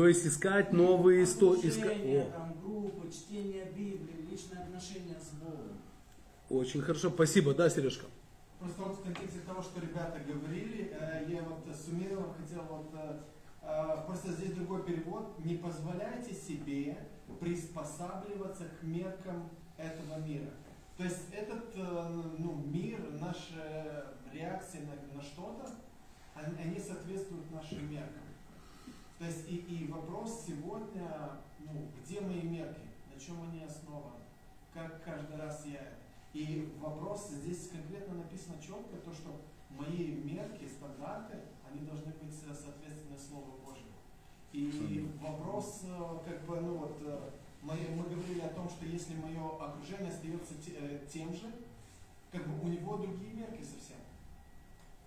То есть искать новые источники. Служение, там, группы, чтение Библии, личные отношения с Богом. Очень хорошо, спасибо, да, Сережка? Просто вот в контексте того, что ребята говорили, э, я вот суммировал, хотел вот э, э, просто здесь другой перевод. Не позволяйте себе приспосабливаться к меркам этого мира. То есть этот ну, мир, наши реакции на, на что-то, они соответствуют нашим меркам. То есть и, и вопрос сегодня, ну, где мои мерки, на чем они основаны, как каждый раз я и вопрос здесь конкретно написано четко, то, что мои мерки, стандарты, они должны быть со- соответственно Слову Божьему. И вопрос, э, как бы, ну вот, э, мы, мы говорили о том, что если мое окружение остается те- э, тем же, как бы у него другие мерки совсем.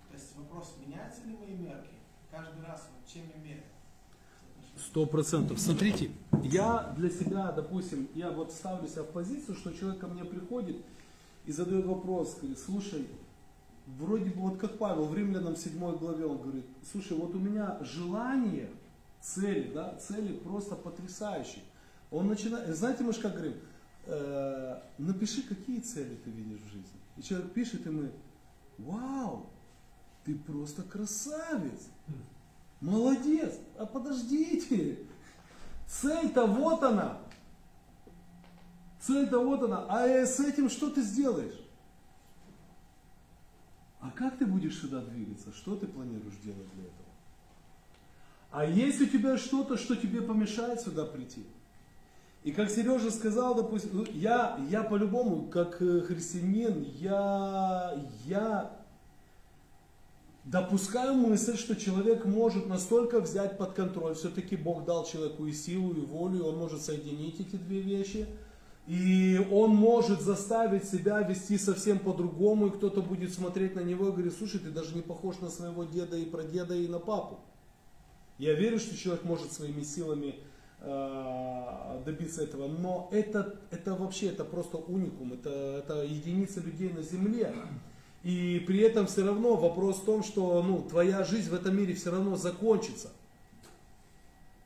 То есть вопрос, меняются ли мои мерки каждый раз, вот, чем я меряю. Сто процентов. Смотрите, я для себя, допустим, я вот ставлю себя в позицию, что человек ко мне приходит и задает вопрос, говорит, слушай, вроде бы вот как Павел в Римлянам 7 главе, он говорит, слушай, вот у меня желание, цели, да, цели просто потрясающие. Он начинает, знаете, мы же как говорим, «Э, напиши, какие цели ты видишь в жизни. И человек пишет, и мы, вау, ты просто красавец. Молодец. А подождите. Цель-то вот она. Цель-то вот она. А э, с этим что ты сделаешь? как ты будешь сюда двигаться? Что ты планируешь делать для этого? А есть у тебя что-то, что тебе помешает сюда прийти? И как Сережа сказал, допустим, ну, я, я по-любому, как э, христианин, я, я допускаю мысль, что человек может настолько взять под контроль, все-таки Бог дал человеку и силу, и волю, и он может соединить эти две вещи, и он может заставить себя вести совсем по-другому, и кто-то будет смотреть на него и говорить, слушай, ты даже не похож на своего деда и прадеда и на папу. Я верю, что человек может своими силами э, добиться этого, но это, это вообще это просто уникум, это, это единица людей на земле. И при этом все равно вопрос в том, что ну, твоя жизнь в этом мире все равно закончится.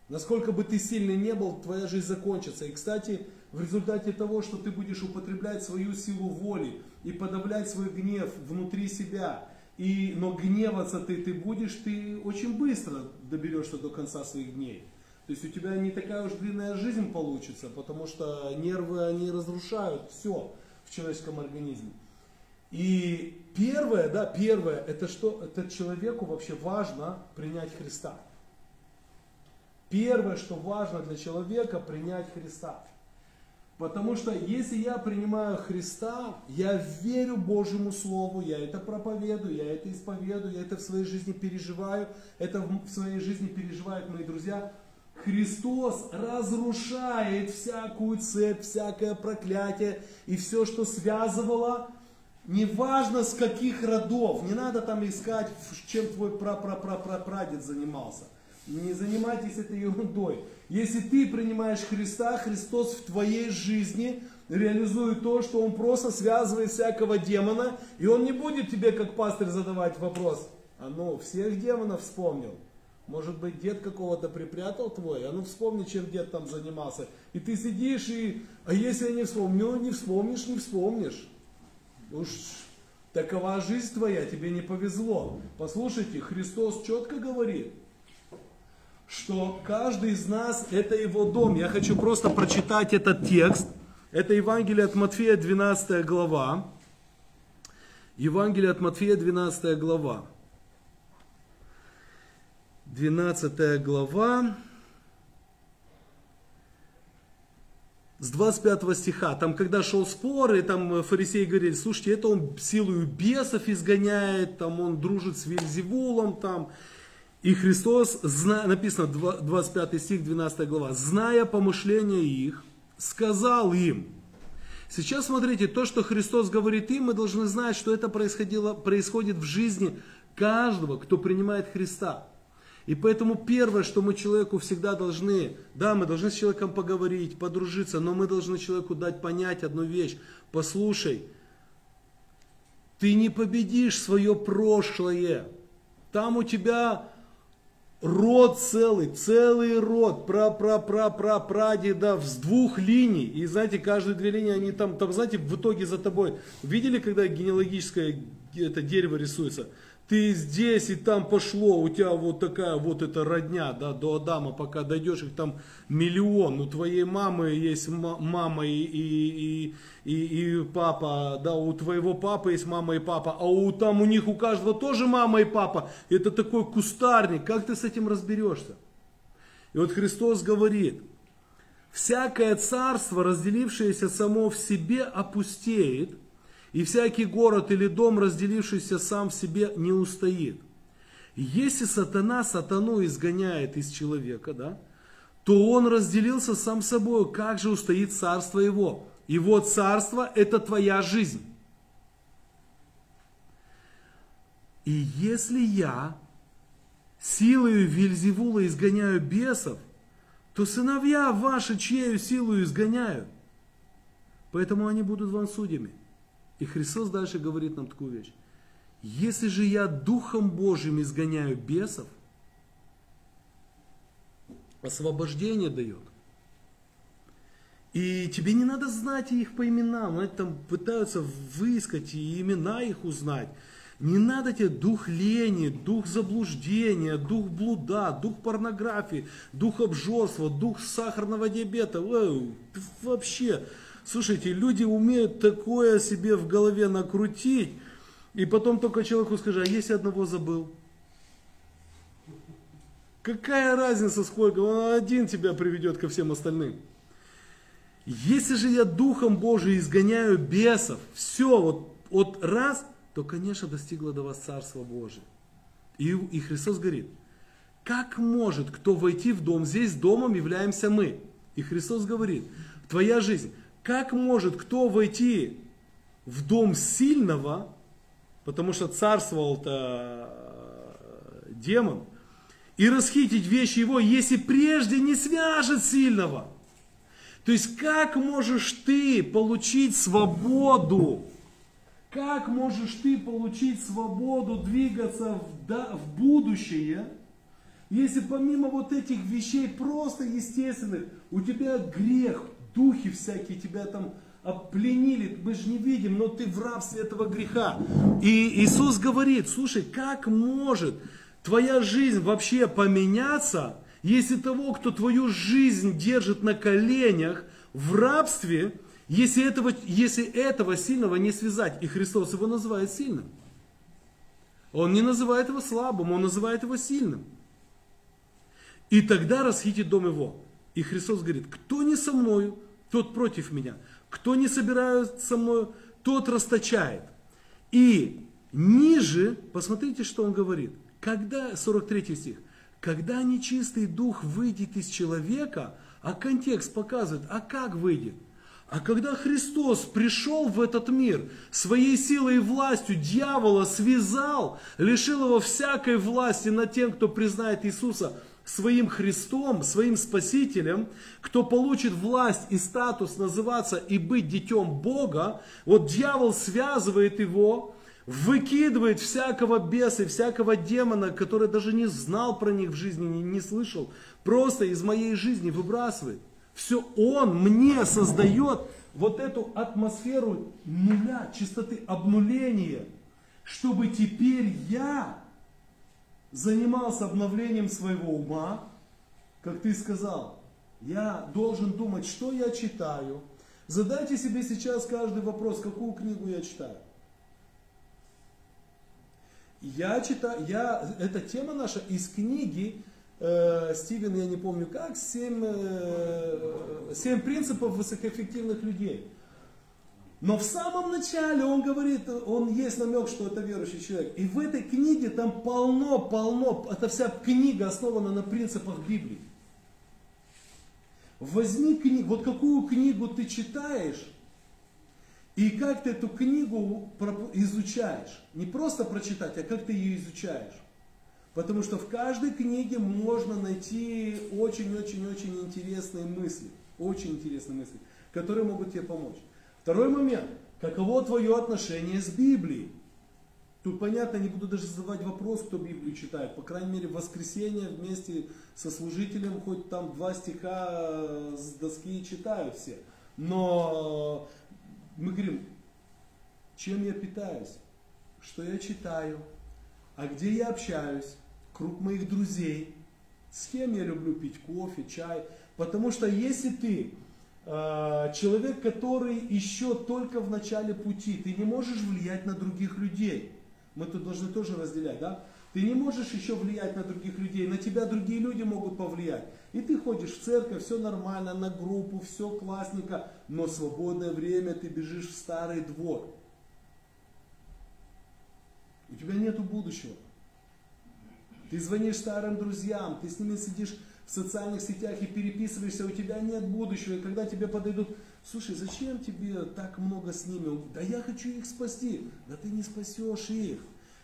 Насколько бы ты сильный не был, твоя жизнь закончится. И, кстати, в результате того, что ты будешь употреблять свою силу воли и подавлять свой гнев внутри себя, и, но гневаться ты, ты будешь, ты очень быстро доберешься до конца своих дней. То есть у тебя не такая уж длинная жизнь получится, потому что нервы, они разрушают все в человеческом организме. И первое, да, первое, это что, это человеку вообще важно принять Христа. Первое, что важно для человека, принять Христа. Потому что если я принимаю Христа, я верю Божьему Слову, я это проповедую, я это исповедую, я это в своей жизни переживаю, это в своей жизни переживают мои друзья. Христос разрушает всякую цепь, всякое проклятие и все, что связывало Неважно с каких родов, не надо там искать, чем твой прадед занимался. Не занимайтесь этой ерундой. Если ты принимаешь Христа, Христос в твоей жизни реализует то, что Он просто связывает всякого демона, и Он не будет тебе, как пастырь, задавать вопрос. А ну, всех демонов вспомнил. Может быть, дед какого-то припрятал твой, а ну вспомни, чем дед там занимался. И ты сидишь и, а если я не вспомню, ну не вспомнишь, не вспомнишь. Уж такова жизнь твоя, тебе не повезло. Послушайте, Христос четко говорит, что каждый из нас это его дом. Я хочу просто прочитать этот текст. Это Евангелие от Матфея, 12 глава. Евангелие от Матфея, 12 глава. 12 глава. С 25 стиха, там когда шел спор, и там фарисеи говорили, слушайте, это он силою бесов изгоняет, там он дружит с Вильзевулом, там. И Христос, написано 25 стих, 12 глава, зная помышления их, сказал им. Сейчас смотрите, то, что Христос говорит им, мы должны знать, что это происходило, происходит в жизни каждого, кто принимает Христа. И поэтому первое, что мы человеку всегда должны, да, мы должны с человеком поговорить, подружиться, но мы должны человеку дать понять одну вещь. Послушай, ты не победишь свое прошлое. Там у тебя род целый, целый род, пра пра пра пра прадедов с двух линий. И знаете, каждые две линии, они там, там, знаете, в итоге за тобой. Видели, когда генеалогическое это дерево рисуется? Ты здесь и там пошло, у тебя вот такая вот эта родня, да, до Адама, пока дойдешь, их там миллион, у твоей мамы есть мама и, и, и, и, папа, да, у твоего папы есть мама и папа, а у там у них у каждого тоже мама и папа, это такой кустарник, как ты с этим разберешься? И вот Христос говорит, всякое царство, разделившееся само в себе, опустеет – и всякий город или дом, разделившийся сам в себе, не устоит. Если сатана сатану изгоняет из человека, да, то он разделился сам собой. Как же устоит царство его? Его царство – это твоя жизнь. И если я силою Вильзевула изгоняю бесов, то сыновья ваши чьею силою изгоняют. Поэтому они будут вам судьями. И Христос дальше говорит нам такую вещь. Если же я Духом Божьим изгоняю бесов, освобождение дает. И тебе не надо знать их по именам. Они там пытаются выискать и имена их узнать. Не надо тебе дух лени, дух заблуждения, дух блуда, дух порнографии, дух обжорства, дух сахарного диабета. Вообще, Слушайте, люди умеют такое себе в голове накрутить, И потом только человеку скажи, а если одного забыл? Какая разница сколько? Он один тебя приведет ко всем остальным. Если же я Духом Божиим изгоняю бесов, все, вот, вот раз, то, конечно, достигло до вас Царство Божие. И, и Христос говорит, как может кто войти в дом? Здесь домом являемся мы. И Христос говорит, твоя жизнь, как может кто войти в дом сильного, потому что царствовал-то э, демон, и расхитить вещи его, если прежде не свяжет сильного. То есть как можешь ты получить свободу? Как можешь ты получить свободу двигаться в, будущее, если помимо вот этих вещей просто естественных, у тебя грех, духи всякие тебя там опленили, мы же не видим, но ты в рабстве этого греха. И Иисус говорит, слушай, как может твоя жизнь вообще поменяться, если того, кто твою жизнь держит на коленях в рабстве, если этого, если этого сильного не связать, и Христос его называет сильным. Он не называет его слабым, он называет его сильным. И тогда расхитит дом его. И Христос говорит, кто не со мною, тот против меня. Кто не собирается со мною, тот расточает. И ниже, посмотрите, что он говорит – когда, 43 стих, когда нечистый дух выйдет из человека, а контекст показывает, а как выйдет? А когда Христос пришел в этот мир, своей силой и властью дьявола связал, лишил его всякой власти над тем, кто признает Иисуса своим Христом, своим Спасителем, кто получит власть и статус называться и быть детем Бога, вот дьявол связывает его, выкидывает всякого беса и всякого демона, который даже не знал про них в жизни, не, не слышал, просто из моей жизни выбрасывает. Все он мне создает вот эту атмосферу нуля, чистоты, обнуления, чтобы теперь я занимался обновлением своего ума, как ты сказал, я должен думать, что я читаю. Задайте себе сейчас каждый вопрос, какую книгу я читаю. Я читаю, я, эта тема наша из книги э, Стивен, я не помню как, семь, э, семь принципов высокоэффективных людей. Но в самом начале он говорит, он есть намек, что это верующий человек. И в этой книге там полно, полно, эта вся книга основана на принципах Библии. Возьми книгу, вот какую книгу ты читаешь, и как ты эту книгу изучаешь. Не просто прочитать, а как ты ее изучаешь. Потому что в каждой книге можно найти очень-очень-очень интересные мысли. Очень интересные мысли, которые могут тебе помочь. Второй момент. Каково твое отношение с Библией? Тут понятно, не буду даже задавать вопрос, кто Библию читает. По крайней мере, в воскресенье вместе со служителем хоть там два стиха с доски читают все. Но мы говорим, чем я питаюсь, что я читаю, а где я общаюсь, круг моих друзей, с кем я люблю пить кофе, чай. Потому что если ты человек, который еще только в начале пути, ты не можешь влиять на других людей. Мы тут должны тоже разделять, да? Ты не можешь еще влиять на других людей, на тебя другие люди могут повлиять. И ты ходишь в церковь, все нормально, на группу, все классненько, но свободное время ты бежишь в старый двор. У тебя нету будущего. Ты звонишь старым друзьям, ты с ними сидишь в социальных сетях и переписываешься, у тебя нет будущего. И когда тебе подойдут, слушай, зачем тебе так много с ними? Да я хочу их спасти. Да ты не спасешь их.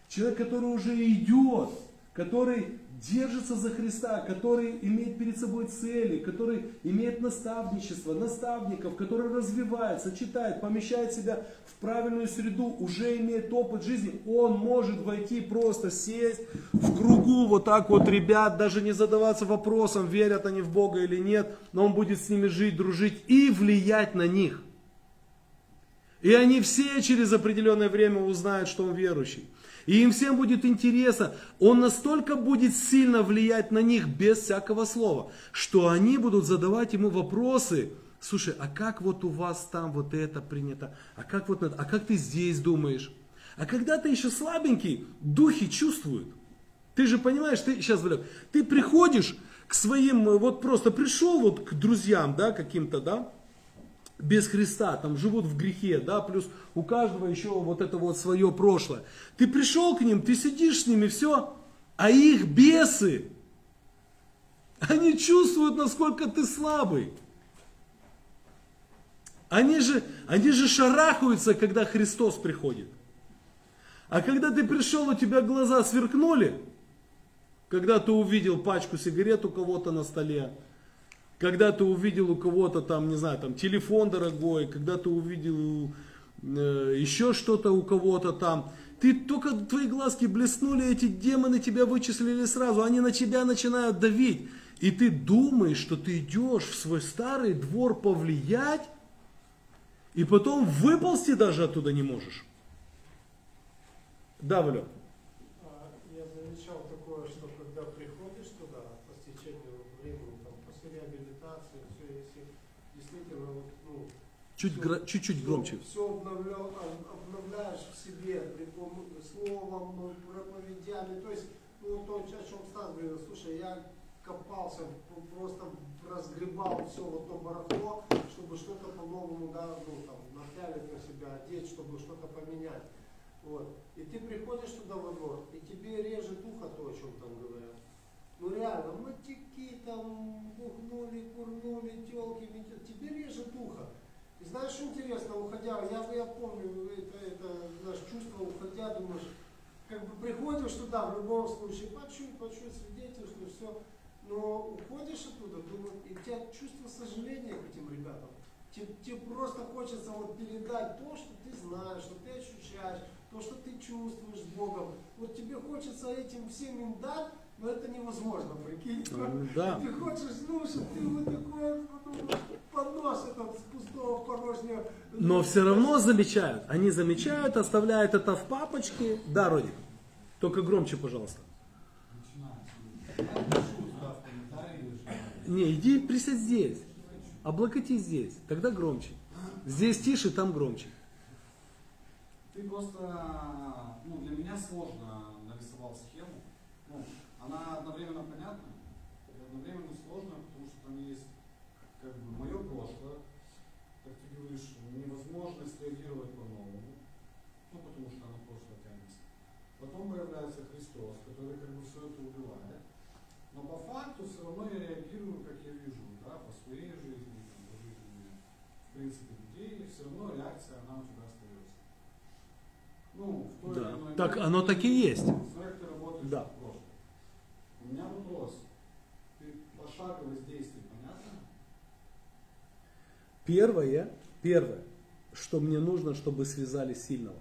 Человек, который уже идет, который держится за Христа, который имеет перед собой цели, который имеет наставничество, наставников, который развивается, читает, помещает себя в правильную среду, уже имеет опыт жизни, он может войти просто сесть в кругу вот так вот ребят, даже не задаваться вопросом, верят они в Бога или нет, но он будет с ними жить, дружить и влиять на них. И они все через определенное время узнают, что он верующий. И им всем будет интересно. Он настолько будет сильно влиять на них без всякого слова, что они будут задавать ему вопросы. Слушай, а как вот у вас там вот это принято? А как вот а как ты здесь думаешь? А когда ты еще слабенький, духи чувствуют. Ты же понимаешь, ты сейчас, Валек, ты приходишь к своим, э, вот просто пришел вот к друзьям, да, каким-то, да, без Христа, там живут в грехе, да, плюс у каждого еще вот это вот свое прошлое. Ты пришел к ним, ты сидишь с ними, все, а их бесы, они чувствуют, насколько ты слабый. Они же, они же шарахаются, когда Христос приходит. А когда ты пришел, у тебя глаза сверкнули, когда ты увидел пачку сигарет у кого-то на столе, когда ты увидел у кого-то там, не знаю, там телефон дорогой, когда ты увидел э, еще что-то у кого-то там, ты только твои глазки блеснули, эти демоны тебя вычислили сразу, они на тебя начинают давить. И ты думаешь, что ты идешь в свой старый двор повлиять, и потом выползти даже оттуда не можешь. Да, Валек? А, Я замечал такое, что когда приходишь туда, по стечению времени, там, после реабилитации, все, если действительно, вот, ну, Чуть гра- чуть-чуть громче. Все обновляешь в себе словом, ну, проповедями. То есть, ну, то, о чем Стас говорил, слушай, я копался, просто разгребал все вот то барахло, чтобы что-то по-новому, да, ну, там, напялить на себя, одеть, чтобы что-то поменять. Вот. И ты приходишь туда во двор, и тебе режет ухо то, о чем там говорят. Ну реально, матики там бухнули, курнули, телки, тебе режет ухо. И знаешь, что интересно, уходя, я, я помню, это, это наше чувство, уходя, думаешь, как бы приходишь туда в любом случае, почуть, почуть, свидетельствую, все, но уходишь оттуда, думаю, и у тебя чувство сожаления к этим ребятам. Тебе, тебе просто хочется вот передать то, что ты знаешь, что ты ощущаешь, то, что ты чувствуешь с Богом. Вот тебе хочется этим всем им дать, но это невозможно, прикинь. Ну, да. Ты хочешь слушать, ты вот такой ну, поднос этот с пустого в порожнее. Но все равно замечают. Они замечают, оставляют это в папочке. Да, Родик? Только громче, пожалуйста. Не, иди присядь здесь. Облокотись здесь. Тогда громче. Здесь тише, там громче. Ты просто, ну, для меня сложно нарисовал схему. Ну, она одновременно понятна и одновременно сложная, потому что там есть как бы мое прошлое, как ты говоришь, невозможность реагировать по-новому, ну, потому что оно прошлое тянется. Потом появляется Христос, который как бы все это убивает. Но по факту все равно я реагирую, как я вижу, да, по своей жизни, там, по жизни, в принципе, людей, и все равно реакция, она у тебя остается. Ну, в той Да. или иной Так мере, оно так и есть. Ты работаешь Да. У меня вопрос. Ты пошаговость действий, понятно? Первое, первое, что мне нужно, чтобы связали сильного.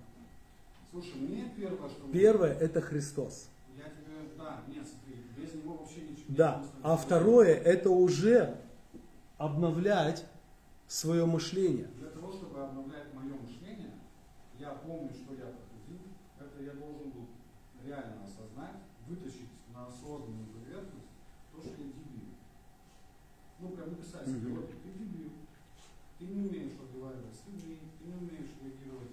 Слушай, мне первое, что... Первое это Христос. Я тебе... Да, нет, смотри, без него вообще ничего Да. нет А второе это уже обновлять свое мышление. Для того, чтобы обновлять мое мышление, я помню, что я проходил, это я должен был реально осознать, вытащить на осознанную поверхность то, что я дебил. Ну, Мгм. вот, ты дебил, ты не умеешь разговаривать с людьми, ты не умеешь реагировать.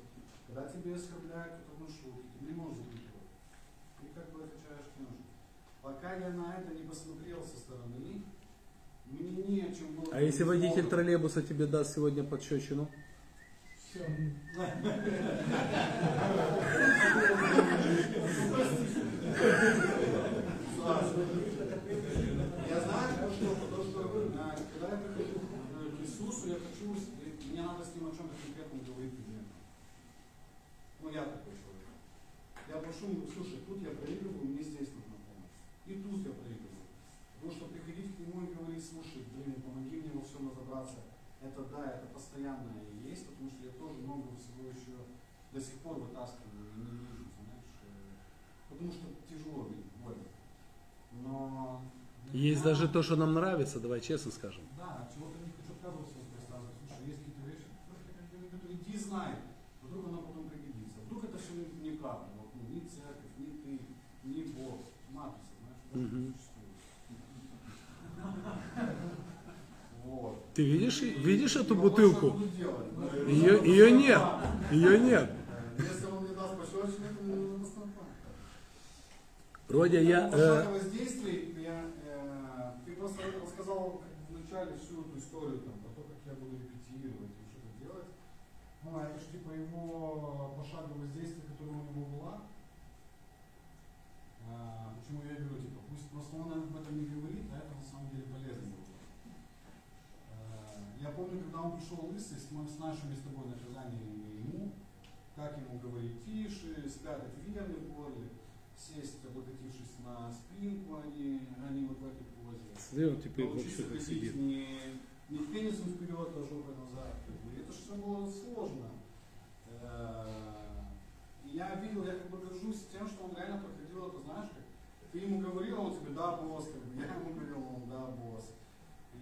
Когда тебе оскорбляют кто-то маршрутке, ты не можешь реагировать. Ты как бы отвечаешь книжку. Пока я на это не посмотрел со стороны, мне не о чем было... А если водитель Богом. троллейбуса тебе даст сегодня подщечину? Все. Я знаю, что а, когда я прихожу э, к Иисусу, я хочу, мне надо с ним о чем-то конкретном говорить. Ну, я такой человек. Я прошу, слушай, тут я проигрываю, мне здесь нужна помощь. И тут я проигрываю. Потому что приходить к нему и говорить, слушай, блин, помоги мне во всем разобраться, это да, это постоянно и есть, потому что я тоже много всего еще до сих пор вытаскиваю и не вижу, знаешь. э, Потому что тяжело, блин, больно. Но... Есть даже то, что нам нравится, давай честно скажем. Да, от чего-то не хочу отказываться от рассказывать. Слушай, есть какие-то вещи, которые иди знай, вдруг она потом пригодится. Вдруг это все неправда. Вот, ну, ни церковь, ни ты, ни Бог. Матрица, знаешь, существует. Вот. Ты видишь, видишь эту бутылку? Ее, ее нет. Ее нет. Э, Родя, я... э, Пошаговое воздействие, я, э, ты просто рассказал как в начале всю эту историю, там, про то, как я буду репетировать и что-то делать. Ну, а это же типа его пошаговое воздействие, которое у него была. А, почему я говорю, типа, пусть просто он об этом не говорит, а это на самом деле полезно было. А, я помню, когда он пришел лысый, мы с нашими с тобой наказаниями ему, как ему говорить тише, спрятать верны подле, сесть, облокотившись на спинку, а не, в он теперь как ходить сидит. не, не пенисом вперед, а жопой назад. Это же все было сложно. Э, Я видел, я как бы горжусь тем, что он реально проходил это, знаешь, как ты ему говорил, он тебе, да, босс, как бы, я ему говорил, он, да, босс.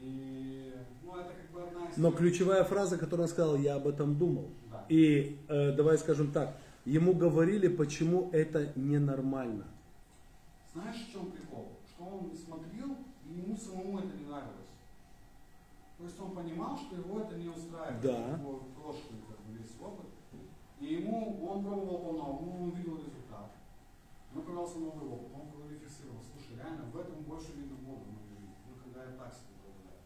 И, ну, это как бы одна из... Но ключевая фраза, которую он сказал, я об этом думал. Да. И э, давай скажем так, ему говорили, почему это ненормально. Знаешь, в чем прикол? Что он смотрел, и ему самому это не нравилось. То есть он понимал, что его это не устраивает, Да. его прошлый как бы, весь опыт. И ему, он пробовал по-новому, он видел результат. Ему появился новый опыт, он квалифицировал. Слушай, реально, в этом больше видно Бога в жизни. Ну, когда я так себе представляю.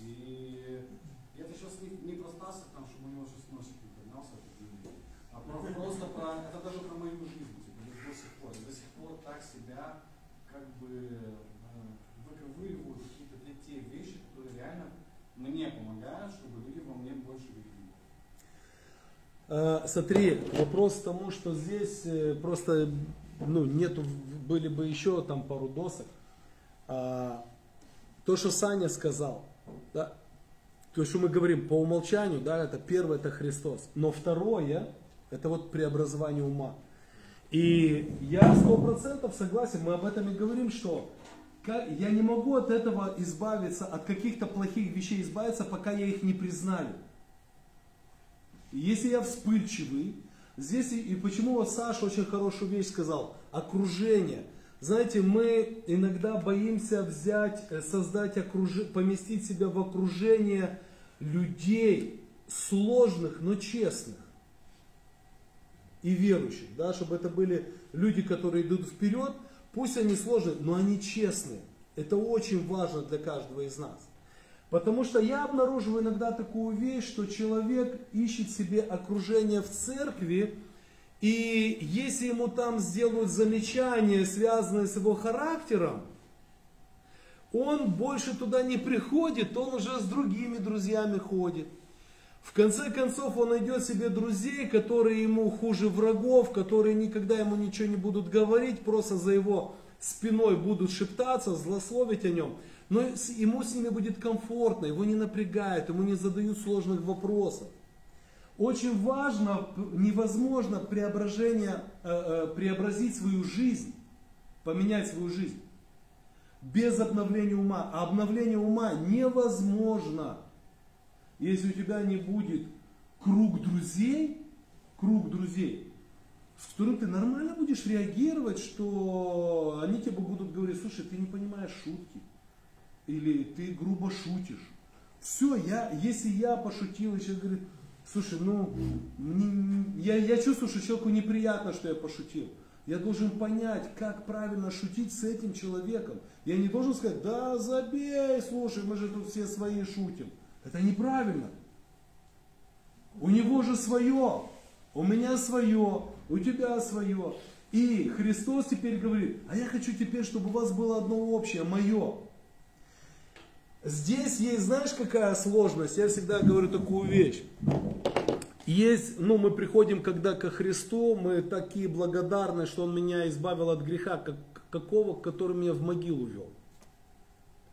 И это сейчас не, не про Стаса, там, чтобы у него сейчас носик не поднялся, не- а про- просто про, это даже про мою жизнь, типа, до сих пор. Я до сих пор так себя как бы выковыриваю какие-то те, те вещи, которые реально мне помогают, чтобы люди во мне больше видели. Э, Смотри, вопрос к тому, что здесь э, просто ну, нету, были бы еще там пару досок. А, То, что Саня сказал, да, то, что мы говорим по умолчанию, да, это первое, это Христос. Но второе, это вот преобразование ума. И я сто процентов согласен, мы об этом и говорим, что я не могу от этого избавиться, от каких-то плохих вещей избавиться, пока я их не признаю. Если я вспыльчивый, здесь и, почему вот Саша очень хорошую вещь сказал, окружение. Знаете, мы иногда боимся взять, э, создать окружение, поместить себя в окружение людей сложных, но честных и верующих, да, чтобы это были люди, которые идут вперед, пусть они сложные, но они честные. Это очень важно для каждого из нас. Потому что я обнаруживаю иногда такую вещь, что человек ищет себе окружение в церкви, и если ему там сделают замечания, связанные с его характером, он больше туда не приходит, он уже с другими друзьями ходит. В конце концов, он найдет себе друзей, которые ему хуже врагов, которые никогда ему ничего не будут говорить, просто за его спиной будут шептаться, злословить о нем. Но ему с ними будет комфортно, его не напрягают, ему не задают сложных вопросов. Очень важно, невозможно преображение, э, э, преобразить свою жизнь, поменять свою жизнь без обновления ума. А обновление ума невозможно, если у тебя не будет круг друзей, круг друзей, с которым ты нормально будешь реагировать, что они тебе будут говорить, слушай, ты не понимаешь шутки, или ты грубо шутишь. Все, я, если я пошутил, и человек говорит, слушай, ну, мне- я, я чувствую, что человеку неприятно, что я пошутил. Я должен понять, как правильно шутить с этим человеком. Я не должен сказать, да забей, слушай, мы же тут все свои шутим. Это неправильно. У него же свое, у меня свое, у тебя свое. И Христос теперь говорит, а я хочу теперь, чтобы у вас было одно общее, мое. Здесь есть, знаешь, какая сложность? Я всегда говорю такую вещь. Есть, ну, мы приходим когда ко Христу, мы такие благодарны, что Он меня избавил от греха, как, какого, который меня в могилу вел.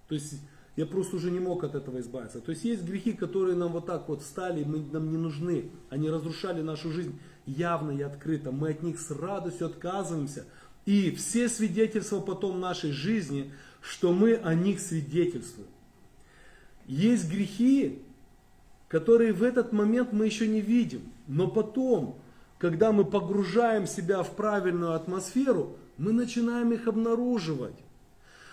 То есть я просто уже не мог от этого избавиться. То есть есть грехи, которые нам вот так вот стали, мы, нам не нужны. Они разрушали нашу жизнь явно и открыто. Мы от них с радостью отказываемся. И все свидетельства потом нашей жизни, что мы о них свидетельствуем. Есть грехи, которые в этот момент мы еще не видим. Но потом, когда мы погружаем себя в правильную атмосферу, мы начинаем их обнаруживать.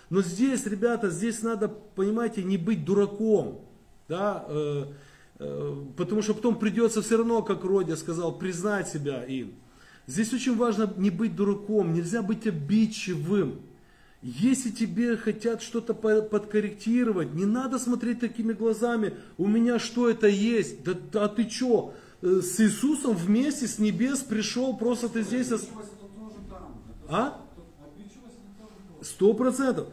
Но здесь, ребята, здесь надо, понимаете, не быть дураком. Да? э, э, потому что потом придется все равно, как Родя сказал, признать себя им. Здесь очень важно не быть дураком, нельзя быть обидчивым. Если тебе хотят что-то по- подкорректировать, не надо смотреть такими глазами, у меня что это есть, да, да ты что, с Иисусом вместе с небес пришел, просто ты здесь... А? Обидчивость это тоже было. Сто процентов.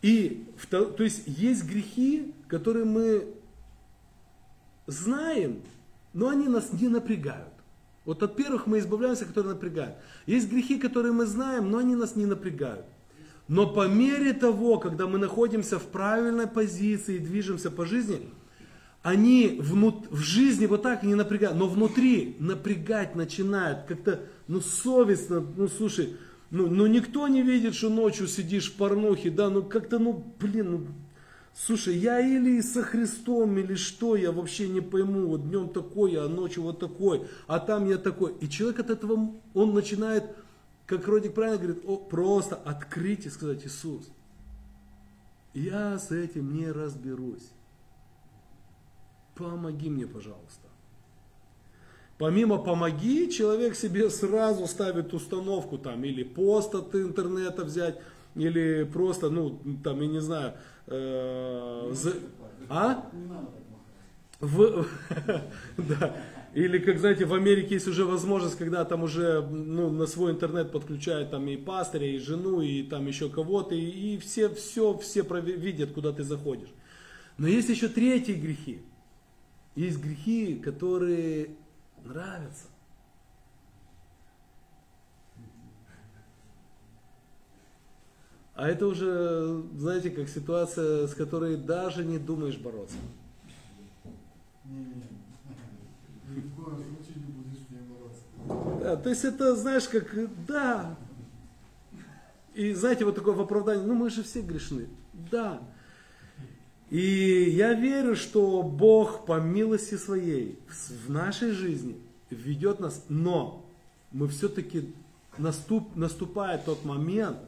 И, то есть, есть грехи, которые мы знаем, но они нас не напрягают. Вот от первых мы избавляемся, которые напрягают. Есть грехи, которые мы знаем, но они нас не напрягают. Но по мере того, когда мы находимся в правильной позиции и движемся по жизни, они внут- в жизни вот так не напрягают, но внутри напрягать начинают, как-то, ну, совестно, ну, слушай, ну, ну, никто не видит, что ночью сидишь в порнухе, да, ну, как-то, ну, блин, ну, слушай, я или со Христом, или что, я вообще не пойму, вот днем такой, а ночью вот такой, а там я такой. И человек от этого, он начинает, как Родик правильно говорит, о, просто открыть и сказать, Иисус, я с этим не разберусь. Помоги мне, пожалуйста. Помимо помоги, человек себе сразу ставит установку там, или пост от интернета взять, или просто, ну, там, я не знаю, э, за- а? В, да. Или, как знаете, в Америке есть уже возможность, когда там уже ну, на свой интернет подключают там и пастыря, и жену, и там еще кого-то, и, и все, все, все видят, куда ты заходишь. Но есть еще третьи грехи. Есть грехи, которые нравятся. А это уже, знаете, как ситуация, с которой даже не думаешь бороться. Да, то есть это, знаешь, как, да. И знаете, вот такое в оправдании, ну мы же все грешны. Да. И я верю, что Бог по милости своей в нашей жизни ведет нас, но мы все-таки наступ, наступает тот момент,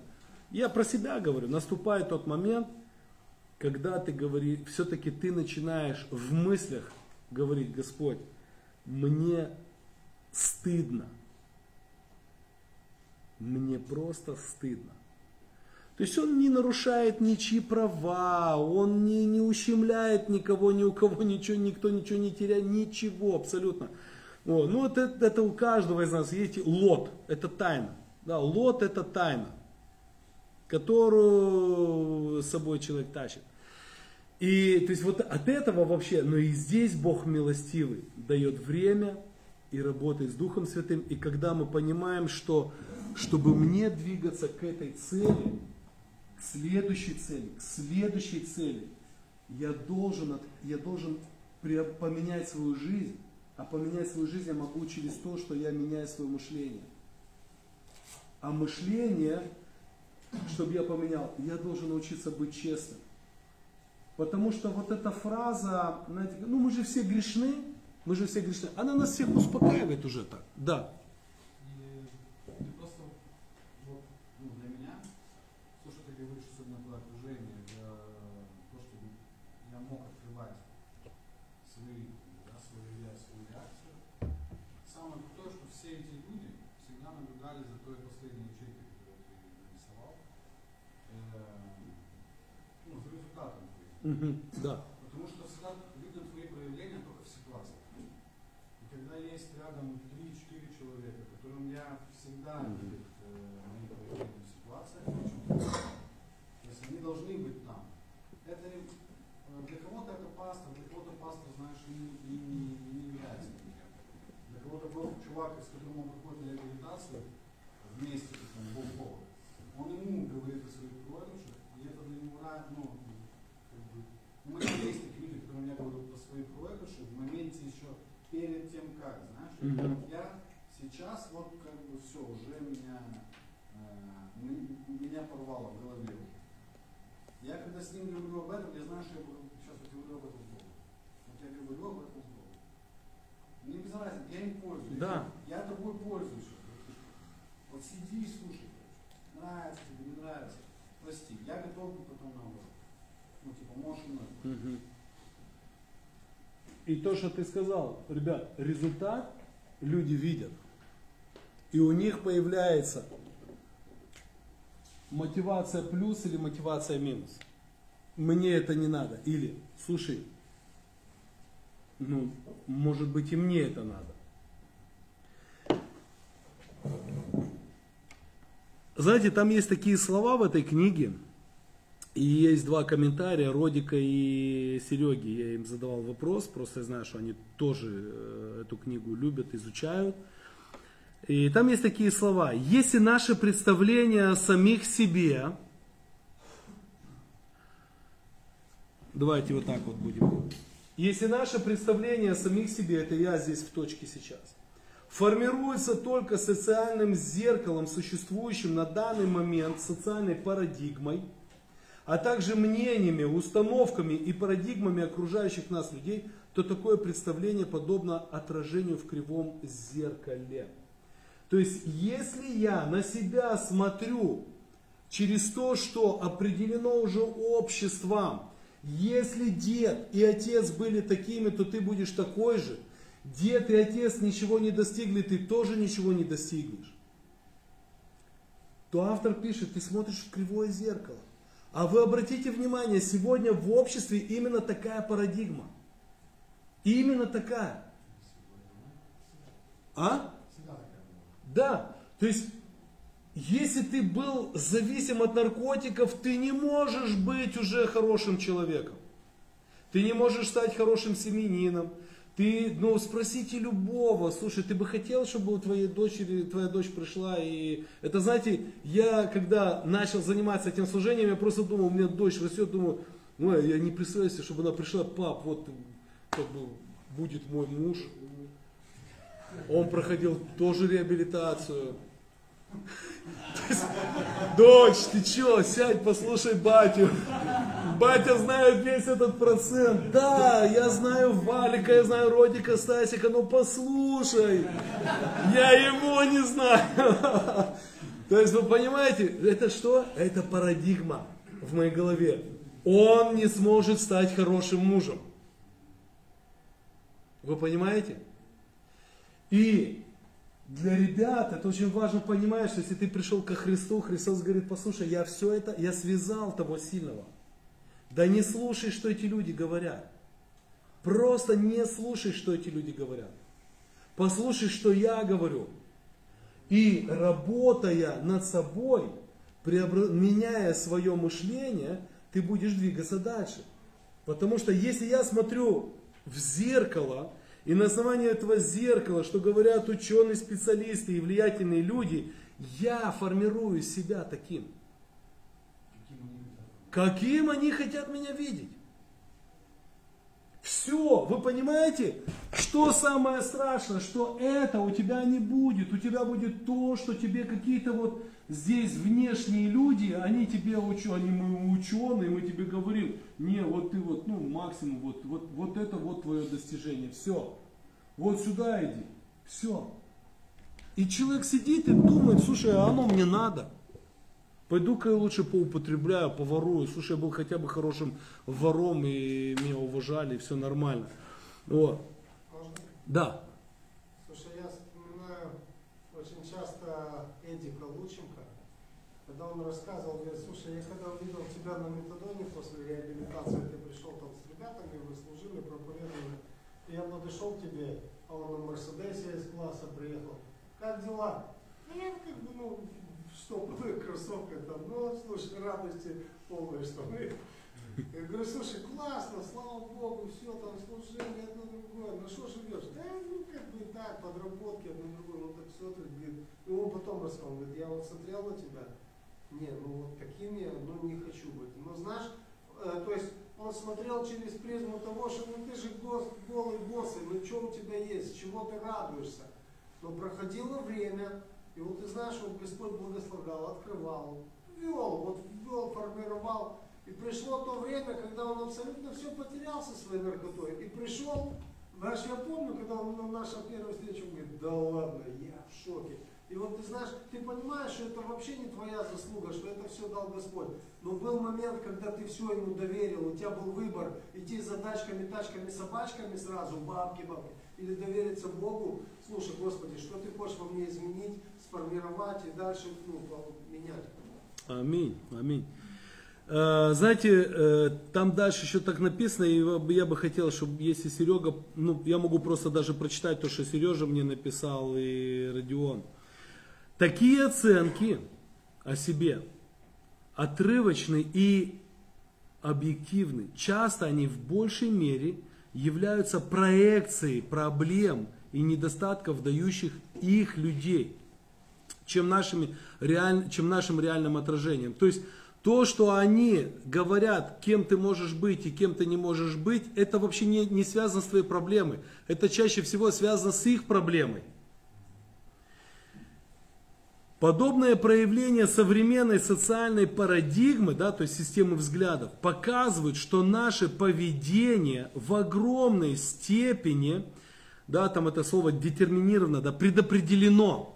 я про себя говорю, наступает тот момент, когда ты говоришь, все-таки ты начинаешь в мыслях говорить, Господь, мне стыдно. Мне просто стыдно. То есть он не нарушает ничьи права, он не, не ущемляет никого, ни у кого ничего, никто ничего не теряет, ничего абсолютно. Вот. Ну вот это, это у каждого из нас есть лот, это тайна. Да, лот это тайна, которую с собой человек тащит. И то есть вот от этого вообще, но и здесь Бог милостивый, дает время и работает с Духом Святым. И когда мы понимаем, что чтобы мне двигаться к этой цели, к следующей цели, к следующей цели, я должен, я должен поменять свою жизнь, а поменять свою жизнь я могу через то, что я меняю свое мышление. А мышление, чтобы я поменял, я должен научиться быть честным. Потому что вот эта фраза, ну мы же все грешны, мы же все грешны, она нас всех успокаивает уже так. Да. Mm-hmm. Вот я сейчас вот как бы все, уже меня, э, меня порвало в голове. Я когда с ним говорю об этом, я знаю, что я буду сейчас вот говорю об этом с Богом. Вот я говорю об этом с Богом. Мне без разницы, я им пользуюсь. Да. Я тобой пользуюсь. Вот сиди и слушай. Нравится тебе, не нравится. Прости, я готов потом наоборот. Ну, типа, можешь и. И то, что ты сказал, ребят, результат люди видят. И у них появляется мотивация плюс или мотивация минус. Мне это не надо. Или, слушай, ну, может быть и мне это надо. Знаете, там есть такие слова в этой книге, и есть два комментария, Родика и Сереги. Я им задавал вопрос, просто я знаю, что они тоже э, эту книгу любят, изучают. И там есть такие слова. Если наше представление о самих себе, давайте вот так вот будем. Если наше представление о самих себе, это я здесь в точке сейчас, формируется только социальным зеркалом, существующим на данный момент социальной парадигмой, а также мнениями, установками и парадигмами окружающих нас людей, то такое представление подобно отражению в кривом зеркале. То есть, если я на себя смотрю через то, что определено уже обществом, если дед и отец были такими, то ты будешь такой же. Дед и отец ничего не достигли, ты тоже ничего не достигнешь. То автор пишет, ты смотришь в кривое зеркало. А вы обратите внимание, сегодня в обществе именно такая парадигма. Именно такая. А? Да. То есть, если ты был зависим от наркотиков, ты не можешь быть уже хорошим человеком. Ты не можешь стать хорошим семенином. Ты, ну, спросите любого, слушай, ты бы хотел, чтобы у твоей дочери, твоя дочь пришла и... Это, знаете, я, когда начал заниматься этим служением, я просто думал, у меня дочь растет, думаю, ну, я не представляю себе, чтобы она пришла, пап, вот, как бы, будет мой муж. Он проходил тоже реабилитацию. Дочь, ты чё, сядь, послушай батю. Батя знает весь этот процент. Да, я знаю Валика, я знаю Родика, Стасика, но послушай. Я его не знаю. То есть вы понимаете, это что? Это парадигма в моей голове. Он не сможет стать хорошим мужем. Вы понимаете? И для ребят это очень важно понимать, что если ты пришел ко Христу, Христос говорит, послушай, я все это, я связал того сильного. Да не слушай, что эти люди говорят. Просто не слушай, что эти люди говорят. Послушай, что я говорю. И работая над собой, меняя свое мышление, ты будешь двигаться дальше. Потому что если я смотрю в зеркало, и на основании этого зеркала, что говорят ученые, специалисты и влиятельные люди, я формирую себя таким. Каким они хотят меня видеть? Все, вы понимаете, что самое страшное, что это у тебя не будет. У тебя будет то, что тебе какие-то вот здесь внешние люди, они тебе ученые, они мы ученые, мы тебе говорим, не, вот ты вот, ну, максимум, вот, вот, вот это вот твое достижение, все. Вот сюда иди, все. И человек сидит и думает, слушай, а оно мне надо. Пойду-ка я лучше поупотребляю, поворую. Слушай, я был хотя бы хорошим вором, и меня уважали, и все нормально. Вот. Можно? Да. Слушай, я вспоминаю очень часто Эдика Лученко, когда он рассказывал, говорит, слушай, я когда увидел тебя на метадоне после реабилитации, ты пришел там с ребятами, вы служили, проповедовали, и я подошел к тебе, а он на Мерседесе из класса приехал. Как дела? Ну, я как бы, ну, что, ну, кроссовка там, ну, слушай, радости полной, что мы. Я говорю, слушай, классно, слава Богу, все там, служение, одно другое, ну что живешь? Да, ну, как бы так, подработки, одно другое, ну, так все, ты, говорит. И он потом рассказал, говорит, я вот смотрел на тебя, не, ну, вот таким я, ну, не хочу быть. Но знаешь, э, то есть, он смотрел через призму того, что ну ты же гос, голый босс, ну что у тебя есть, чего ты радуешься. Но проходило время, и вот ты знаешь, вот Господь благословлял, открывал, вел, вот вел, формировал. И пришло то время, когда он абсолютно все потерял со своей наркотой. И пришел, знаешь, я помню, когда он на нашу первую встречу говорит, да ладно, я в шоке. И вот ты знаешь, ты понимаешь, что это вообще не твоя заслуга, что это все дал Господь. Но был момент, когда ты все ему доверил, у тебя был выбор, идти за тачками, тачками, собачками сразу, бабки, бабки, или довериться Богу, слушай, Господи, что ты хочешь во мне изменить, сформировать и дальше ну, менять. Аминь, аминь. Э, Знаете, э, там дальше еще так написано, и я бы хотел, чтобы если Серега, ну, я могу просто даже прочитать то, что Сережа мне написал и Родион. Такие оценки о себе отрывочны и объективны. Часто они в большей мере являются проекцией проблем и недостатков, дающих их людей чем, нашими, реаль- чем нашим реальным отражением. То есть то, что они говорят, кем ты можешь быть и кем ты не можешь быть, это вообще не, не связано с твоей проблемой. Это чаще всего связано с их проблемой. Подобное проявление современной социальной парадигмы, да, то есть системы взглядов, показывает, что наше поведение в огромной степени, да, там это слово детерминировано, да, предопределено.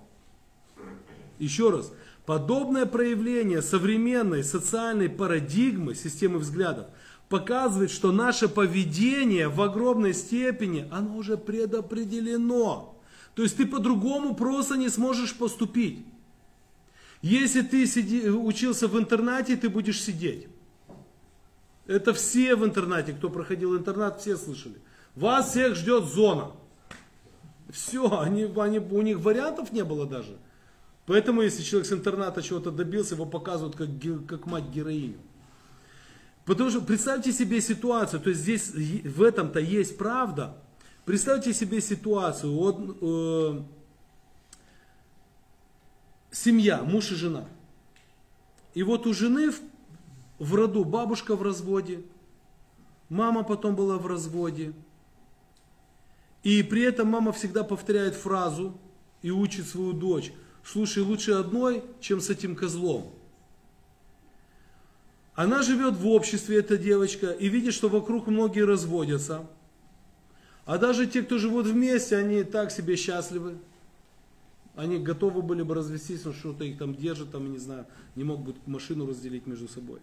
Еще раз, подобное проявление современной социальной парадигмы, системы взглядов, показывает, что наше поведение в огромной степени, оно уже предопределено. То есть ты по-другому просто не сможешь поступить. Если ты сиди, учился в интернате, ты будешь сидеть. Это все в интернате, кто проходил интернат, все слышали. Вас всех ждет зона. Все, они, они, у них вариантов не было даже. Поэтому, если человек с интерната чего-то добился, его показывают как, как мать героиню. Потому что представьте себе ситуацию, то есть здесь в этом-то есть правда. Представьте себе ситуацию, вот, э, семья, муж и жена. И вот у жены в, в роду бабушка в разводе, мама потом была в разводе. И при этом мама всегда повторяет фразу и учит свою дочь, слушай, лучше одной, чем с этим козлом. Она живет в обществе, эта девочка, и видит, что вокруг многие разводятся. А даже те, кто живут вместе, они так себе счастливы. Они готовы были бы развестись, но что-то их там держит, там, не знаю, не могут машину разделить между собой.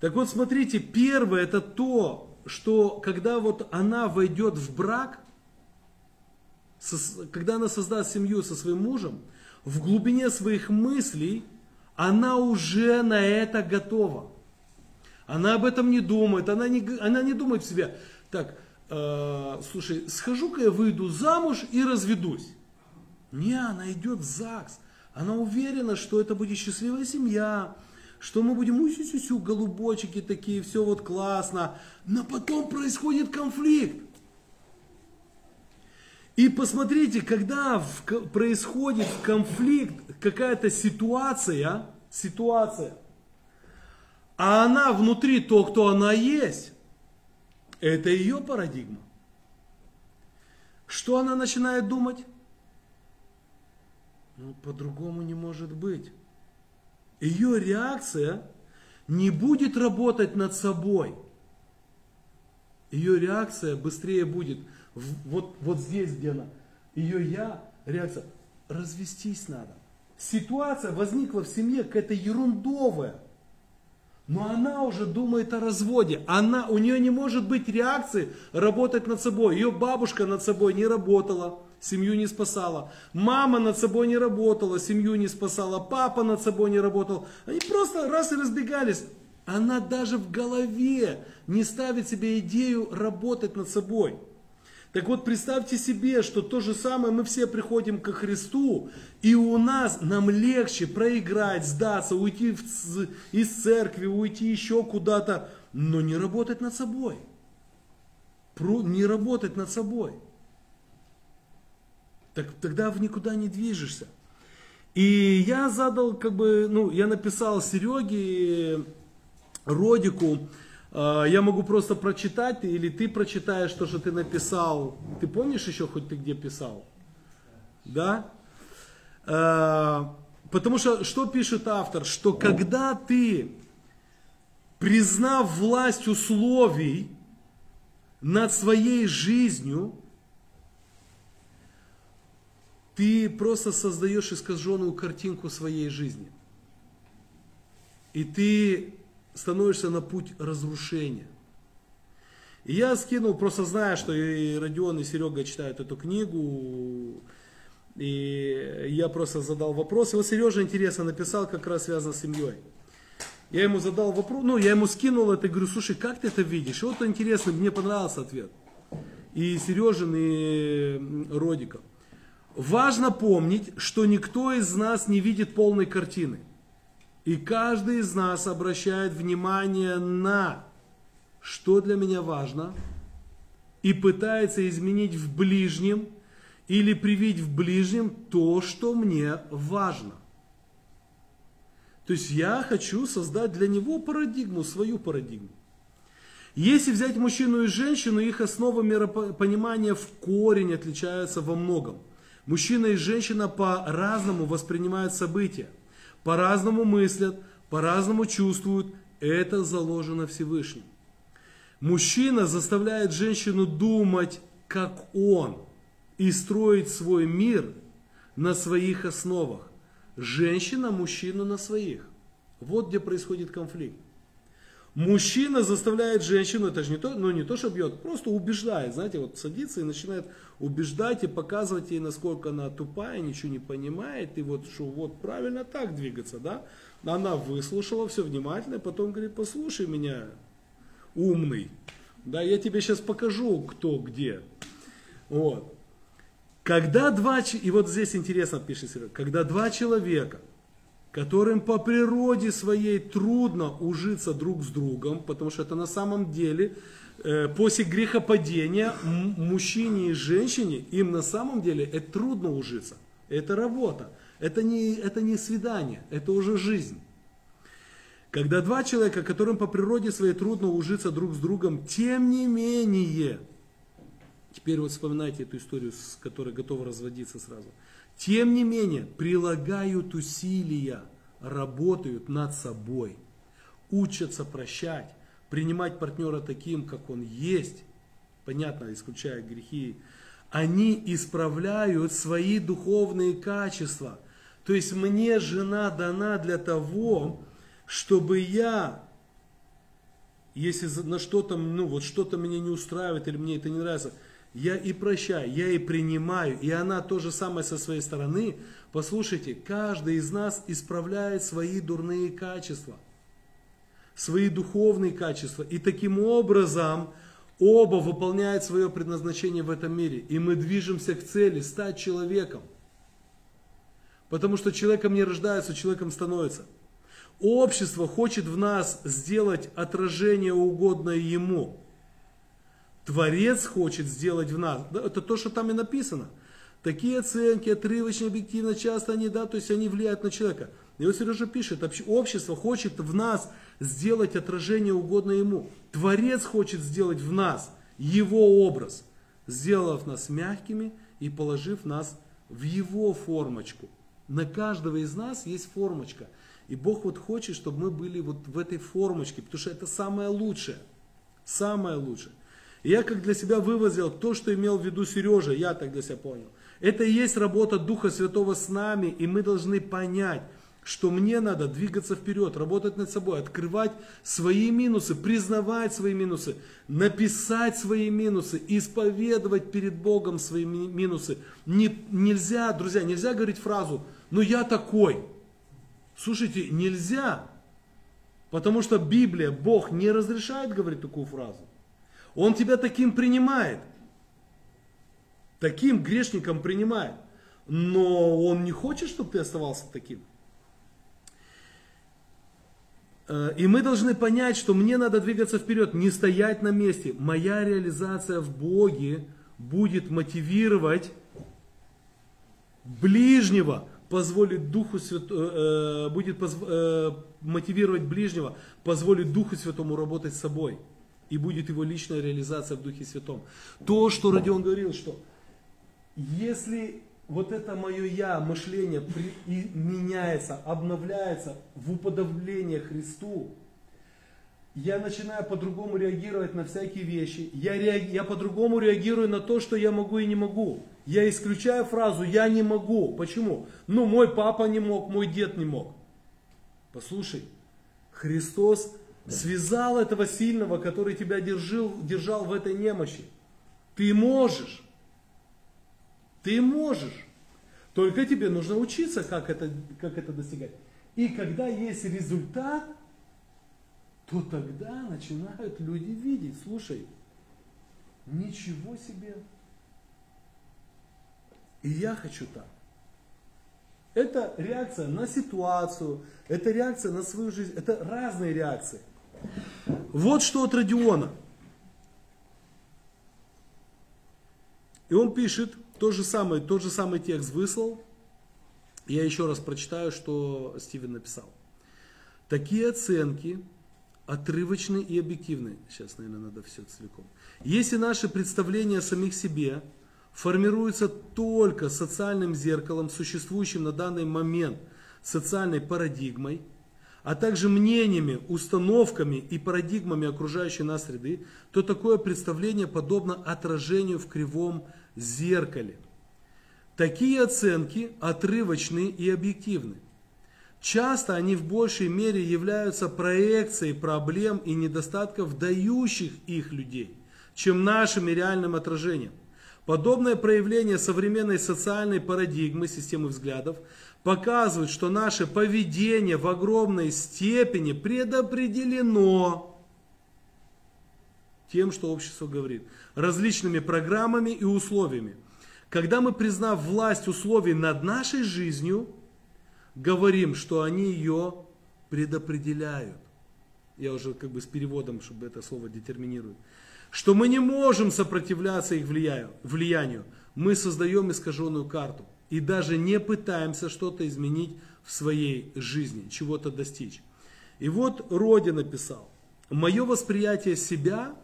Так вот, смотрите, первое это то, что когда вот она войдет в брак, когда она создаст семью со своим мужем, в глубине своих мыслей она уже на это готова. Она об этом не думает, она не, она не думает в себе, так, э, слушай, схожу-ка я выйду замуж и разведусь. Не, она идет в ЗАГС. Она уверена, что это будет счастливая семья, что мы будем усю-сю-сю, голубочки такие, все вот классно. Но потом происходит конфликт. И посмотрите, когда в происходит конфликт, какая-то ситуация, ситуация, а она внутри то, кто она есть, это ее парадигма. Что она начинает думать? Ну, по-другому не может быть. Ее реакция не будет работать над собой. Ее реакция быстрее будет вот, вот здесь, где она. Ее я, реакция, развестись надо. Ситуация возникла в семье какая-то ерундовая. Но она уже думает о разводе. Она, у нее не может быть реакции работать над собой. Ее бабушка над собой не работала, семью не спасала. Мама над собой не работала, семью не спасала. Папа над собой не работал. Они просто раз и разбегались. Она даже в голове не ставит себе идею работать над собой. Так вот, представьте себе, что то же самое мы все приходим ко Христу, и у нас, нам легче проиграть, сдаться, уйти в из церкви, уйти еще куда-то, но не работать над собой. Про- не работать над собой. Так, тогда в никуда не движешься. И я задал, как бы, ну, я написал Сереге, Родику, я могу просто прочитать, или ты прочитаешь то, что ты написал. Ты помнишь еще хоть ты где писал? Да? Э, Потому что, что пишет автор? Что когда ты, признав власть условий над своей жизнью, ты просто создаешь искаженную картинку своей жизни. И ты становишься на путь разрушения. И я скинул, просто зная, что и Родион, и Серега читают эту книгу, И я просто задал вопрос. И вот Сережа интересно написал, как раз связано с семьей. Я ему задал вопрос, ну, я ему скинул это, говорю, слушай, как ты это видишь? И вот интересно, мне понравился ответ. И Сережин, и Родиков. Важно помнить, что никто из нас не видит полной картины. И каждый из нас обращает внимание на, что для меня важно, и пытается изменить в ближнем или привить в ближнем то, что мне важно. То есть я хочу создать для него парадигму, свою парадигму. Если взять мужчину и женщину, их основа миропонимания в корень отличаются во многом. Мужчина и женщина по-разному воспринимают события, по-разному мыслят, по-разному чувствуют. Это заложено Всевышним. Мужчина заставляет женщину думать, как он, и строить свой мир на своих основах. Женщина мужчину на своих. Вот где происходит конфликт. Мужчина заставляет женщину, это же не то, ну не то, что бьет, просто убеждает, знаете, вот садится и начинает убеждать и показывать ей, насколько она тупая, ничего не понимает, и вот что вот правильно так двигаться, да. Она выслушала все внимательно, и потом говорит, послушай меня, умный, да, я тебе сейчас покажу, кто где. Вот. Когда два, и вот здесь интересно пишет когда два человека – которым по природе своей трудно ужиться друг с другом, потому что это на самом деле э, после грехопадения мужчине и женщине, им на самом деле это трудно ужиться. Это работа, это не, это не свидание, это уже жизнь. Когда два человека, которым по природе своей трудно ужиться друг с другом, тем не менее, теперь вот вспоминайте эту историю, с которой готовы разводиться сразу – тем не менее, прилагают усилия, работают над собой, учатся прощать, принимать партнера таким, как он есть, понятно, исключая грехи, они исправляют свои духовные качества. То есть мне жена дана для того, чтобы я, если на что-то, ну вот что-то меня не устраивает или мне это не нравится, я и прощаю, я и принимаю, и она то же самое со своей стороны. Послушайте, каждый из нас исправляет свои дурные качества, свои духовные качества, и таким образом оба выполняют свое предназначение в этом мире, и мы движемся к цели стать человеком. Потому что человеком не рождаются, человеком становится. Общество хочет в нас сделать отражение угодное ему – Творец хочет сделать в нас. Это то, что там и написано. Такие оценки, отрывочно, объективно, часто они, да, то есть они влияют на человека. И вот Сережа пишет, общество хочет в нас сделать отражение угодно ему. Творец хочет сделать в нас его образ, сделав нас мягкими и положив нас в его формочку. На каждого из нас есть формочка. И Бог вот хочет, чтобы мы были вот в этой формочке, потому что это самое лучшее. Самое лучшее. И я как для себя вывозил то, что имел в виду Сережа, я так для себя понял. Это и есть работа Духа Святого с нами, и мы должны понять, что мне надо двигаться вперед, работать над собой, открывать свои минусы, признавать свои минусы, написать свои минусы, исповедовать перед Богом свои минусы. Не, нельзя, друзья, нельзя говорить фразу «ну я такой». Слушайте, нельзя, потому что Библия, Бог не разрешает говорить такую фразу. Он тебя таким принимает. Таким грешником принимает. Но он не хочет, чтобы ты оставался таким. Э, и мы должны понять, что мне надо двигаться вперед, не стоять на месте. Моя реализация в Боге будет мотивировать ближнего, позволит Духу Святому, э, э, будет мотивировать ближнего, позволит Духу Святому работать с собой и будет его личная реализация в Духе Святом. То, что Родион говорил, что если вот это мое я, мышление при, и меняется, обновляется в уподобление Христу, я начинаю по-другому реагировать на всякие вещи. Я, реаг... я по-другому реагирую на то, что я могу и не могу. Я исключаю фразу «я не могу». Почему? Ну, мой папа не мог, мой дед не мог. Послушай, Христос связал этого сильного, который тебя держал, держал в этой немощи. Ты можешь. Ты можешь. Только тебе нужно учиться, как это, как это достигать. И когда есть результат, то тогда начинают люди видеть, слушай, ничего себе. И я хочу так. Это реакция на ситуацию, это реакция на свою жизнь, это разные реакции. Вот что от Родиона. И он пишет, то же самое, тот же самый текст выслал. Я еще раз прочитаю, что Стивен написал. Такие оценки отрывочны и объективны. Сейчас, наверное, надо все целиком. Если наши представления о самих себе формируются только социальным зеркалом, существующим на данный момент социальной парадигмой, а также мнениями, установками и парадигмами окружающей нас среды, то такое представление подобно отражению в кривом зеркале. Такие оценки отрывочны и объективны. Часто они в большей мере являются проекцией проблем и недостатков дающих их людей, чем нашими реальным отражением. Подобное проявление современной социальной парадигмы, системы взглядов, показывает, что наше поведение в огромной степени предопределено тем, что общество говорит, различными программами и условиями. Когда мы, признав власть условий над нашей жизнью, говорим, что они ее предопределяют. Я уже как бы с переводом, чтобы это слово детерминирует. Что мы не можем сопротивляться их влиянию. Мы создаем искаженную карту. И даже не пытаемся что-то изменить в своей жизни, чего-то достичь. И вот Родин написал. Мое восприятие себя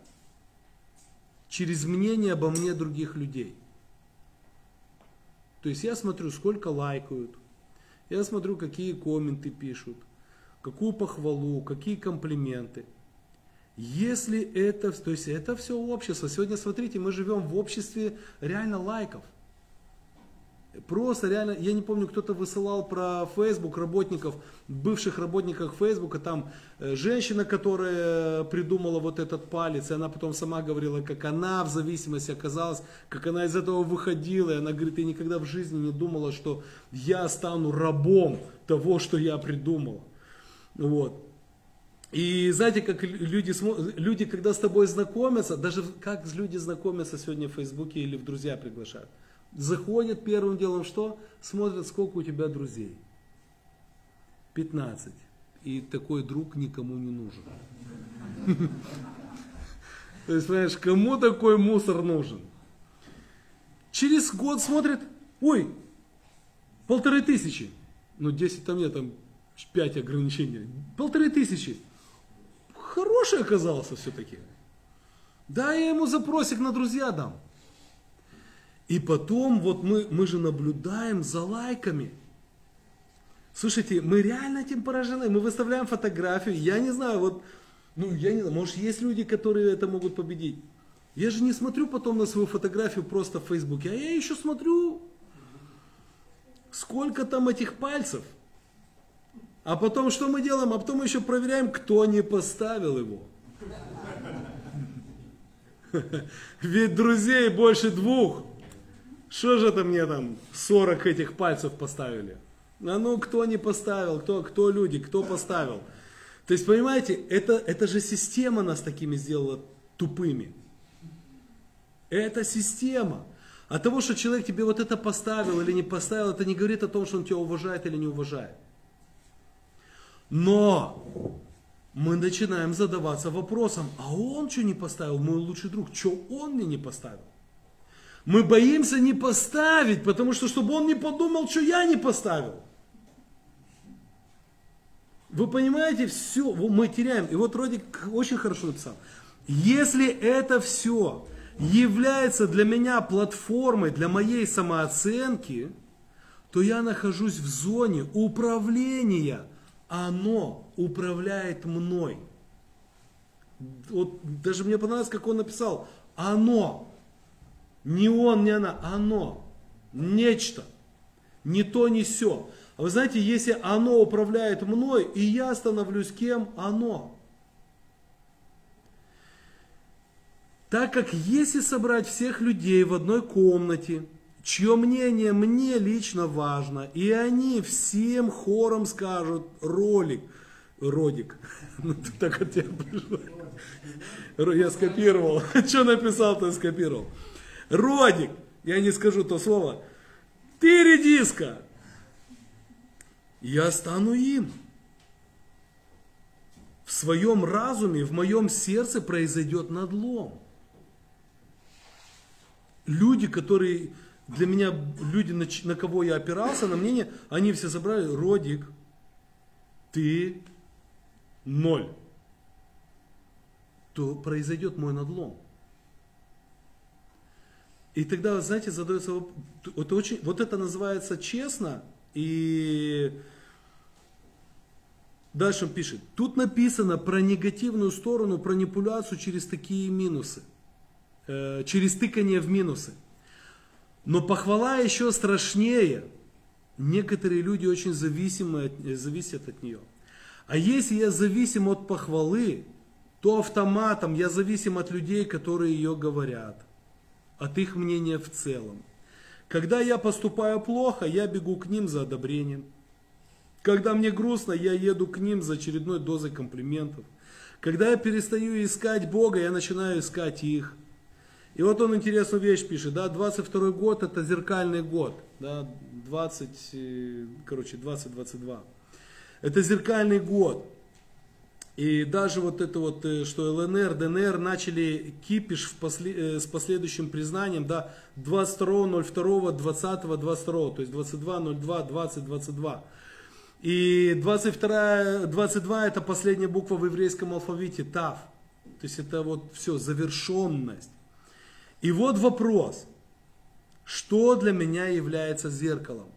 через мнение обо мне других людей. То есть я смотрю, сколько лайкают, я смотрю, какие комменты пишут, какую похвалу, какие комплименты. Если это, то есть это все общество. Сегодня, смотрите, мы живем в обществе реально лайков – Просто реально, я не помню, кто-то высылал про Facebook работников, бывших работников Facebook, там э, женщина, которая придумала вот этот палец, и она потом сама говорила, как она в зависимости оказалась, как она из этого выходила, и она говорит, я никогда в жизни не думала, что я стану рабом того, что я придумала. Вот. И знаете, как люди, люди, когда с тобой знакомятся, даже как люди знакомятся сегодня в Фейсбуке или в друзья приглашают – Заходят первым делом что? Смотрят, сколько у тебя друзей. 15. И такой друг никому не нужен. То есть, понимаешь, кому такой мусор нужен? Через год смотрит, ой, полторы тысячи. Ну, 10 там нет, там 5 ограничений. Полторы тысячи. Хороший оказался все-таки. Да, я ему запросик на друзья дам. И потом вот мы, мы же наблюдаем за лайками. Слушайте, мы реально этим поражены. Мы выставляем фотографию. Я не знаю, вот, ну, я не знаю, может, есть люди, которые это могут победить. Я же не смотрю потом на свою фотографию просто в Фейсбуке, а я еще смотрю, сколько там этих пальцев. А потом что мы делаем? А потом мы еще проверяем, кто не поставил его. Ведь друзей больше двух. Что же это мне там 40 этих пальцев поставили? А ну, кто не поставил, кто, кто люди, кто поставил? То есть, понимаете, это, это же система нас такими сделала тупыми. Это система. От того, что человек тебе вот это поставил или не поставил, это не говорит о том, что он тебя уважает или не уважает. Но мы начинаем задаваться вопросом, а он что не поставил, мой лучший друг, что он мне не поставил? Мы боимся не поставить, потому что, чтобы он не подумал, что я не поставил. Вы понимаете, все, мы теряем. И вот Родик очень хорошо написал. Если это все является для меня платформой для моей самооценки, то я нахожусь в зоне управления. Оно управляет мной. Вот даже мне понравилось, как он написал. Оно не он, не она, оно. Нечто. Не то, не все. А вы знаете, если оно управляет мной, и я становлюсь кем? Оно. Так как если собрать всех людей в одной комнате, чье мнение мне лично важно, и они всем хором скажут ролик, родик. Ну, ты так от тебя Я скопировал. Что написал, то скопировал. Родик, я не скажу то слово. Ты редиска. Я стану им. В своем разуме, в моем сердце произойдет надлом. Люди, которые для меня, люди, на, на кого я опирался, на мнение, они все забрали, Родик, ты ноль. То произойдет мой надлом. И тогда, знаете, задается это очень, вот это называется честно, и дальше он пишет, тут написано про негативную сторону, про манипуляцию через такие минусы, э, через тыкание в минусы. Но похвала еще страшнее. Некоторые люди очень зависимы зависят от нее. А если я зависим от похвалы, то автоматом я зависим от людей, которые ее говорят, от их мнения в целом. Когда я поступаю плохо, я бегу к ним за одобрением. Когда мне грустно, я еду к ним за очередной дозой комплиментов. Когда я перестаю искать Бога, я начинаю искать их. И вот он интересную вещь пишет, да, 22 год это зеркальный год, да, 20, э, короче, 2022. Это зеркальный год. И даже вот это вот, э, что ЛНР, ДНР начали кипиш в после- э, с последующим признанием, да, 22.02, 20, 22, то есть 22.02, 20, 22. И 22, 22 это последняя буква в еврейском алфавите, Тав. То есть это вот все, завершенность. И вот вопрос, что для меня является зеркалом?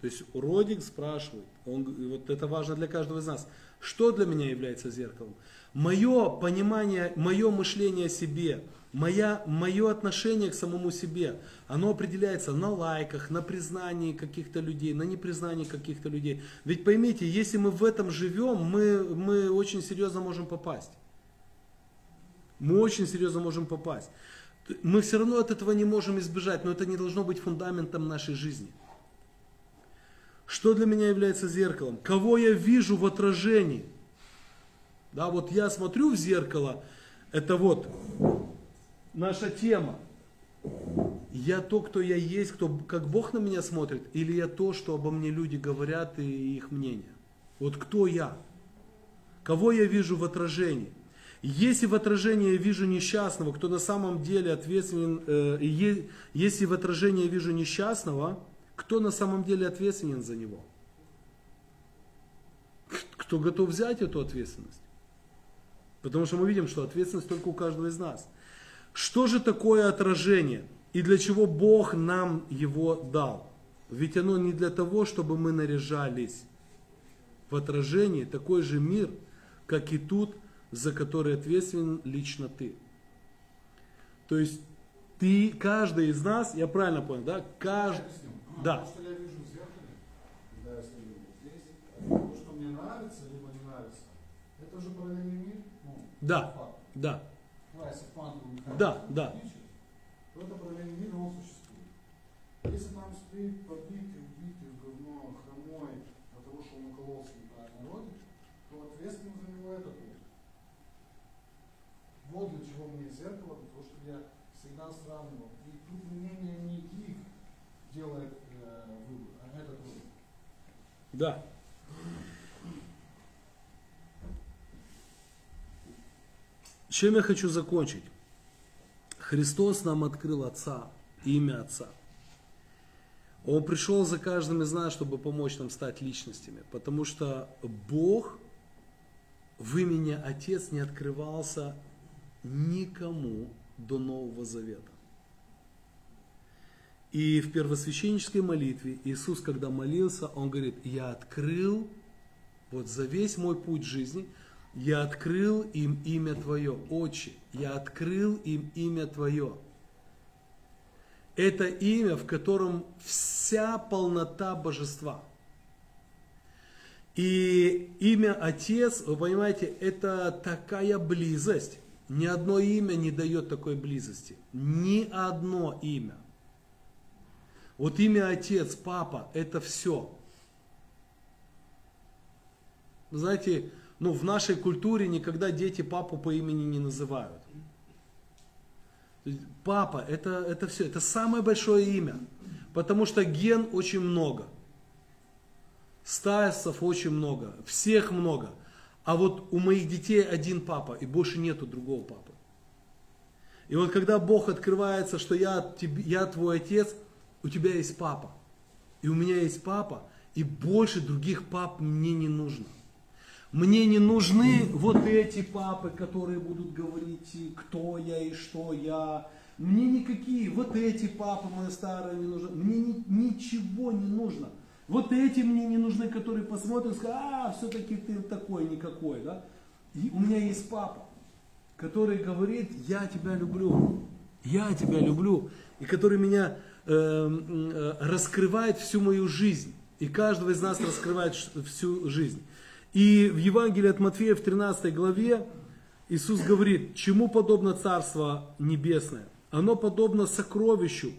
То есть Родик спрашивает, он, вот это важно для каждого из нас, что для меня является зеркалом? Мое понимание, мое мышление о себе, моя, мое отношение к самому себе, оно определяется на лайках, на признании каких-то людей, на непризнании каких-то людей. Ведь поймите, если мы в этом живем, мы, мы очень серьезно можем попасть. Мы очень серьезно можем попасть. Мы все равно от этого не можем избежать, но это не должно быть фундаментом нашей жизни. Что для меня является зеркалом? Кого я вижу в отражении? Да, вот я смотрю в зеркало, это вот наша тема. Я то, кто я есть, кто, как Бог на меня смотрит, или я то, что обо мне люди говорят и их мнение? Вот кто я? Кого я вижу в отражении? Если в отражении я вижу несчастного, кто на самом деле ответственен, э, е- если в отражении я вижу несчастного, кто на самом деле ответственен за него? Кто готов взять эту ответственность? Потому что мы видим, что ответственность только у каждого из нас. Что же такое отражение? И для чего Бог нам его дал? Ведь оно не для того, чтобы мы наряжались. В отражении такой же мир, как и тут, за который ответственен лично ты. То есть ты, каждый из нас, я правильно понял, да? Каждый, Объясню. Да. То, что я вижу в зеркале, когда я стою вот здесь, то, что мне нравится, либо не нравится, это же параллельный мир. Ну, Да. факт. да, Классе квантовой механики Да, да. это параллельный мир, он существует. Если там стоит побитый, убитый, в говно, хромой, от того, что он укололся неправильно родит, то ответственен за него этот мир. Вот для чего мне зеркало, потому что я всегда сравнивал. И тут мнение не их делает э, выбор, а этот выбор. да. Чем я хочу закончить? Христос нам открыл Отца, имя Отца. Он пришел за каждым из нас, чтобы помочь нам стать личностями. Потому что Бог в имени Отец не открывался никому до Нового Завета. И в первосвященнической молитве Иисус, когда молился, Он говорит, я открыл, вот за весь мой путь жизни, я открыл им имя Твое, Отче, я открыл им имя Твое. Это имя, в котором вся полнота божества. И имя Отец, вы понимаете, это такая близость. Ни одно имя не дает такой близости. Ни одно имя. Вот имя отец, папа, это все. Знаете, ну в нашей культуре никогда дети папу по имени не называют. Папа, это, это все, это самое большое имя. Потому что ген очень много. Стасов очень много, всех много. А вот у моих детей один папа, и больше нету другого папы. И вот когда Бог открывается, что я, я твой отец, у тебя есть папа. И у меня есть папа, и больше других пап мне не нужно. Мне не нужны вот эти папы, которые будут говорить, кто я и что я. Мне никакие, вот эти папы мои старые не нужны. Мне ни, ничего не нужно. Вот эти мне не нужны, которые посмотрят и скажут, а, все-таки ты такой, никакой, да. И у меня есть папа, который говорит, я тебя люблю, я тебя люблю, и который меня э, э, раскрывает всю мою жизнь. И каждого из нас раскрывает всю жизнь. И в Евангелии от Матфея в 13 главе Иисус говорит, чему подобно Царство Небесное? Оно подобно сокровищу,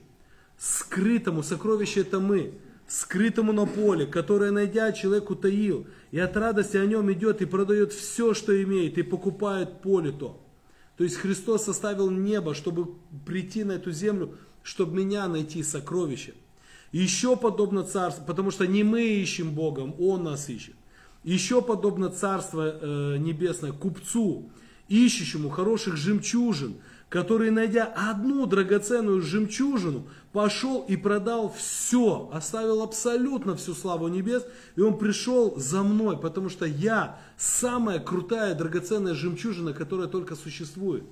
скрытому, сокровище это мы, скрытому на поле, которое, найдя, человек утаил, и от радости о нем идет и продает все, что имеет, и покупает поле то. То есть Христос составил небо, чтобы прийти на эту землю, чтобы меня найти сокровище. Еще подобно царству, потому что не мы ищем Богом, Он нас ищет. Еще подобно Царство э, Небесное купцу, ищущему хороших жемчужин, который, найдя одну драгоценную жемчужину, пошел и продал все, оставил абсолютно всю славу небес, и он пришел за мной, потому что я самая крутая драгоценная жемчужина, которая только существует.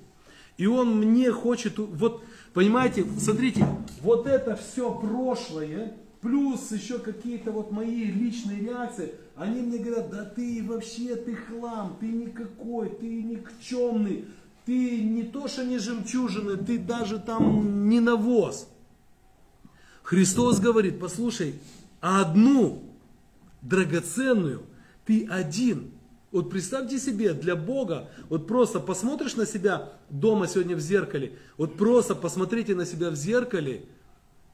И он мне хочет, вот, понимаете, смотрите, вот это все прошлое, плюс еще какие-то вот мои личные реакции, они мне говорят, да ты вообще, ты хлам, ты никакой, ты никчемный, ты не то, что не жемчужины, ты даже там не навоз. Христос говорит, послушай, одну драгоценную ты один. Вот представьте себе, для Бога, вот просто посмотришь на себя дома сегодня в зеркале, вот просто посмотрите на себя в зеркале –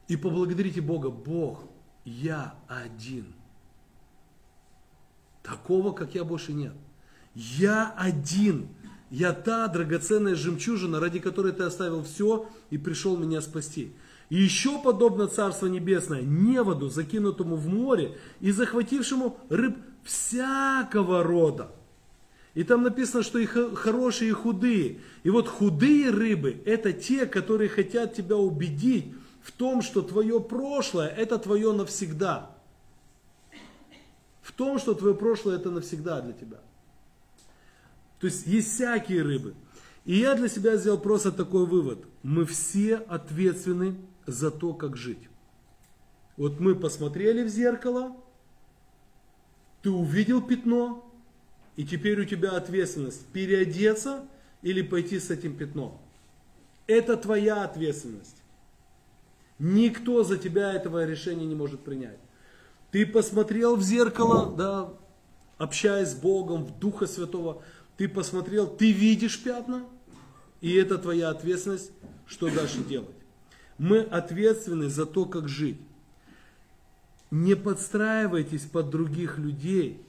и поблагодарите Бога. Бог, я один. Такого, как я, больше нет. Я один. Я та драгоценная жемчужина, ради которой ты оставил все и пришел меня спасти. И еще подобно Царство Небесное, неводу, закинутому в море и захватившему рыб всякого рода. И там написано, что и хорошие, и худые. И вот худые рыбы, это те, которые хотят тебя убедить, в том, что твое прошлое это твое навсегда. В том, что твое прошлое это навсегда для тебя. То есть есть всякие рыбы. И я для себя сделал просто такой вывод. Мы все ответственны за то, как жить. Вот мы посмотрели в зеркало, ты увидел пятно, и теперь у тебя ответственность переодеться или пойти с этим пятном. Это твоя ответственность. Никто за тебя этого решения не может принять. Ты посмотрел в зеркало, да, общаясь с Богом, в Духа Святого, ты посмотрел, ты видишь пятна, и это твоя ответственность, что дальше делать. Мы ответственны за то, как жить. Не подстраивайтесь под других людей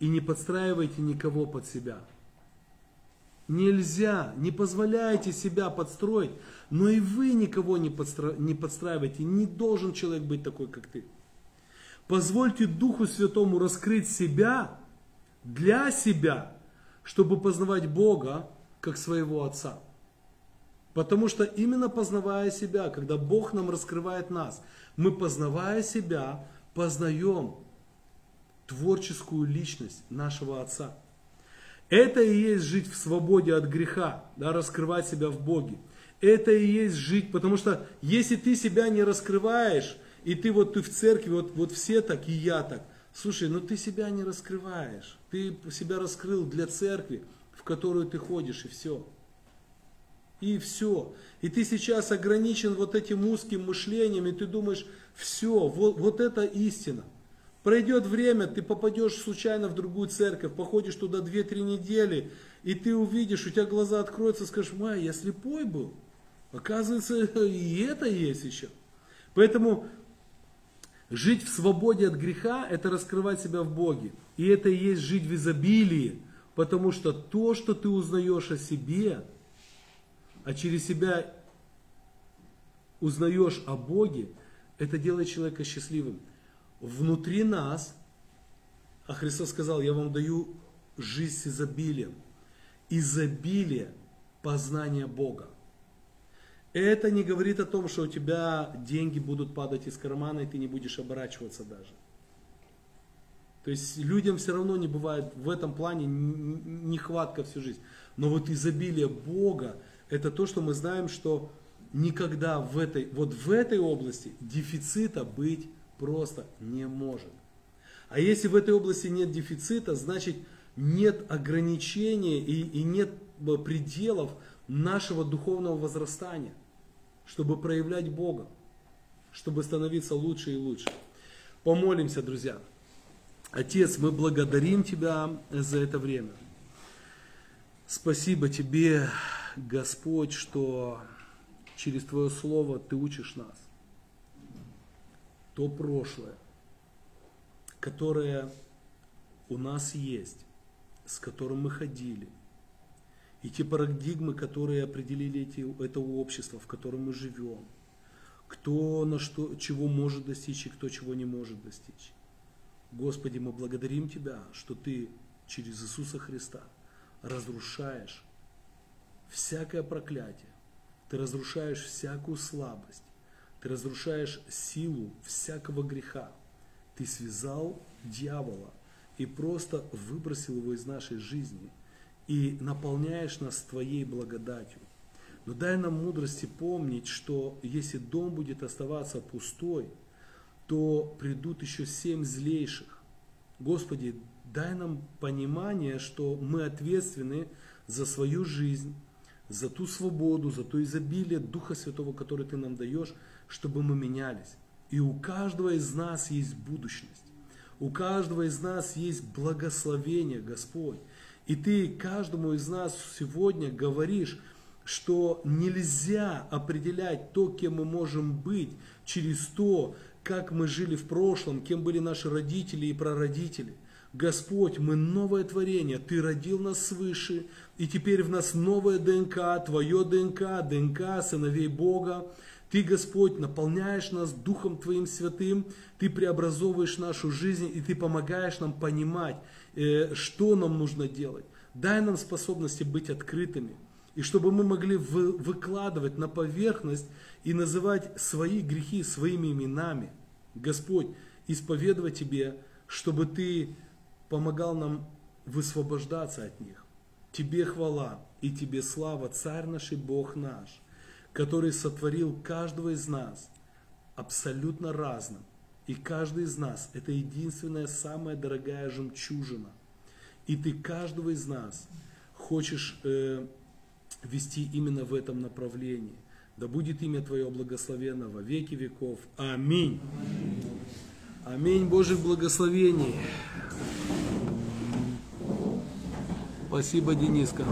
и не подстраивайте никого под себя. Нельзя, не позволяйте себя подстроить, но и вы никого не, подстра... не подстраивайте. Не должен человек быть такой, как ты. Позвольте Духу Святому раскрыть себя для себя, чтобы познавать Бога как своего Отца. Потому что именно познавая себя, когда Бог нам раскрывает нас, мы познавая себя, познаем творческую личность нашего Отца. Это и есть жить в свободе от греха, да, раскрывать себя в Боге. Это и есть жить, потому что если ты себя не раскрываешь, и ты вот ты в церкви, вот, вот все так и я так, слушай, ну ты себя не раскрываешь. Ты себя раскрыл для церкви, в которую ты ходишь, и все. И все. И ты сейчас ограничен вот этим узким мышлением, и ты думаешь, все, вот, вот это истина. Пройдет время, ты попадешь случайно в другую церковь, походишь туда 2-3 недели, и ты увидишь, у тебя глаза откроются, скажешь, май, я слепой был. Оказывается, и это есть еще. Поэтому Жить в свободе от греха – это раскрывать себя в Боге. И это и есть жить в изобилии, потому что то, что ты узнаешь о себе, а через себя узнаешь о Боге, это делает человека счастливым. Внутри нас, а Христос сказал, я вам даю жизнь с изобилием. Изобилие познания Бога. Это не говорит о том, что у тебя деньги будут падать из кармана, и ты не будешь оборачиваться даже. То есть людям все равно не бывает в этом плане нехватка всю жизнь. Но вот изобилие Бога, это то, что мы знаем, что никогда в этой, вот в этой области дефицита быть просто не может. А если в этой области нет дефицита, значит нет ограничения и, и нет э, пределов нашего духовного возрастания чтобы проявлять Бога, чтобы становиться лучше и лучше. Помолимся, друзья. Отец, мы благодарим Тебя за это время. Спасибо Тебе, Господь, что через Твое Слово Ты учишь нас. То прошлое, которое у нас есть, с которым мы ходили – и те парадигмы, которые определили эти, это общество, в котором мы живем. Кто на что, чего может достичь и кто чего не может достичь. Господи, мы благодарим Тебя, что Ты через Иисуса Христа разрушаешь всякое проклятие, Ты разрушаешь всякую слабость, Ты разрушаешь силу всякого греха. Ты связал дьявола и просто выбросил его из нашей жизни – и наполняешь нас Твоей благодатью. Но дай нам мудрости помнить, что если дом будет оставаться пустой, то придут еще семь злейших. Господи, дай нам понимание, что мы ответственны за свою жизнь, за ту свободу, за то изобилие Духа Святого, который Ты нам даешь, чтобы мы менялись. И у каждого из нас есть будущность. У каждого из нас есть благословение, Господь. И ты каждому из нас сегодня говоришь, что нельзя определять то, кем мы можем быть, через то, как мы жили в прошлом, кем были наши родители и прародители. Господь, мы новое творение, Ты родил нас свыше, и теперь в нас новая ДНК, Твое ДНК, ДНК сыновей Бога. Ты, Господь, наполняешь нас Духом Твоим Святым, Ты преобразовываешь нашу жизнь, и Ты помогаешь нам понимать, что нам нужно делать. Дай нам способности быть открытыми. И чтобы мы могли выкладывать на поверхность и называть свои грехи своими именами. Господь, исповедовать Тебе, чтобы Ты помогал нам высвобождаться от них. Тебе хвала и Тебе слава, Царь наш и Бог наш, который сотворил каждого из нас абсолютно разным, и каждый из нас – это единственная, самая дорогая жемчужина. И ты каждого из нас хочешь э, вести именно в этом направлении. Да будет имя Твое благословенно во веки веков. Аминь. Аминь Божьих благословений. Спасибо, Дениска.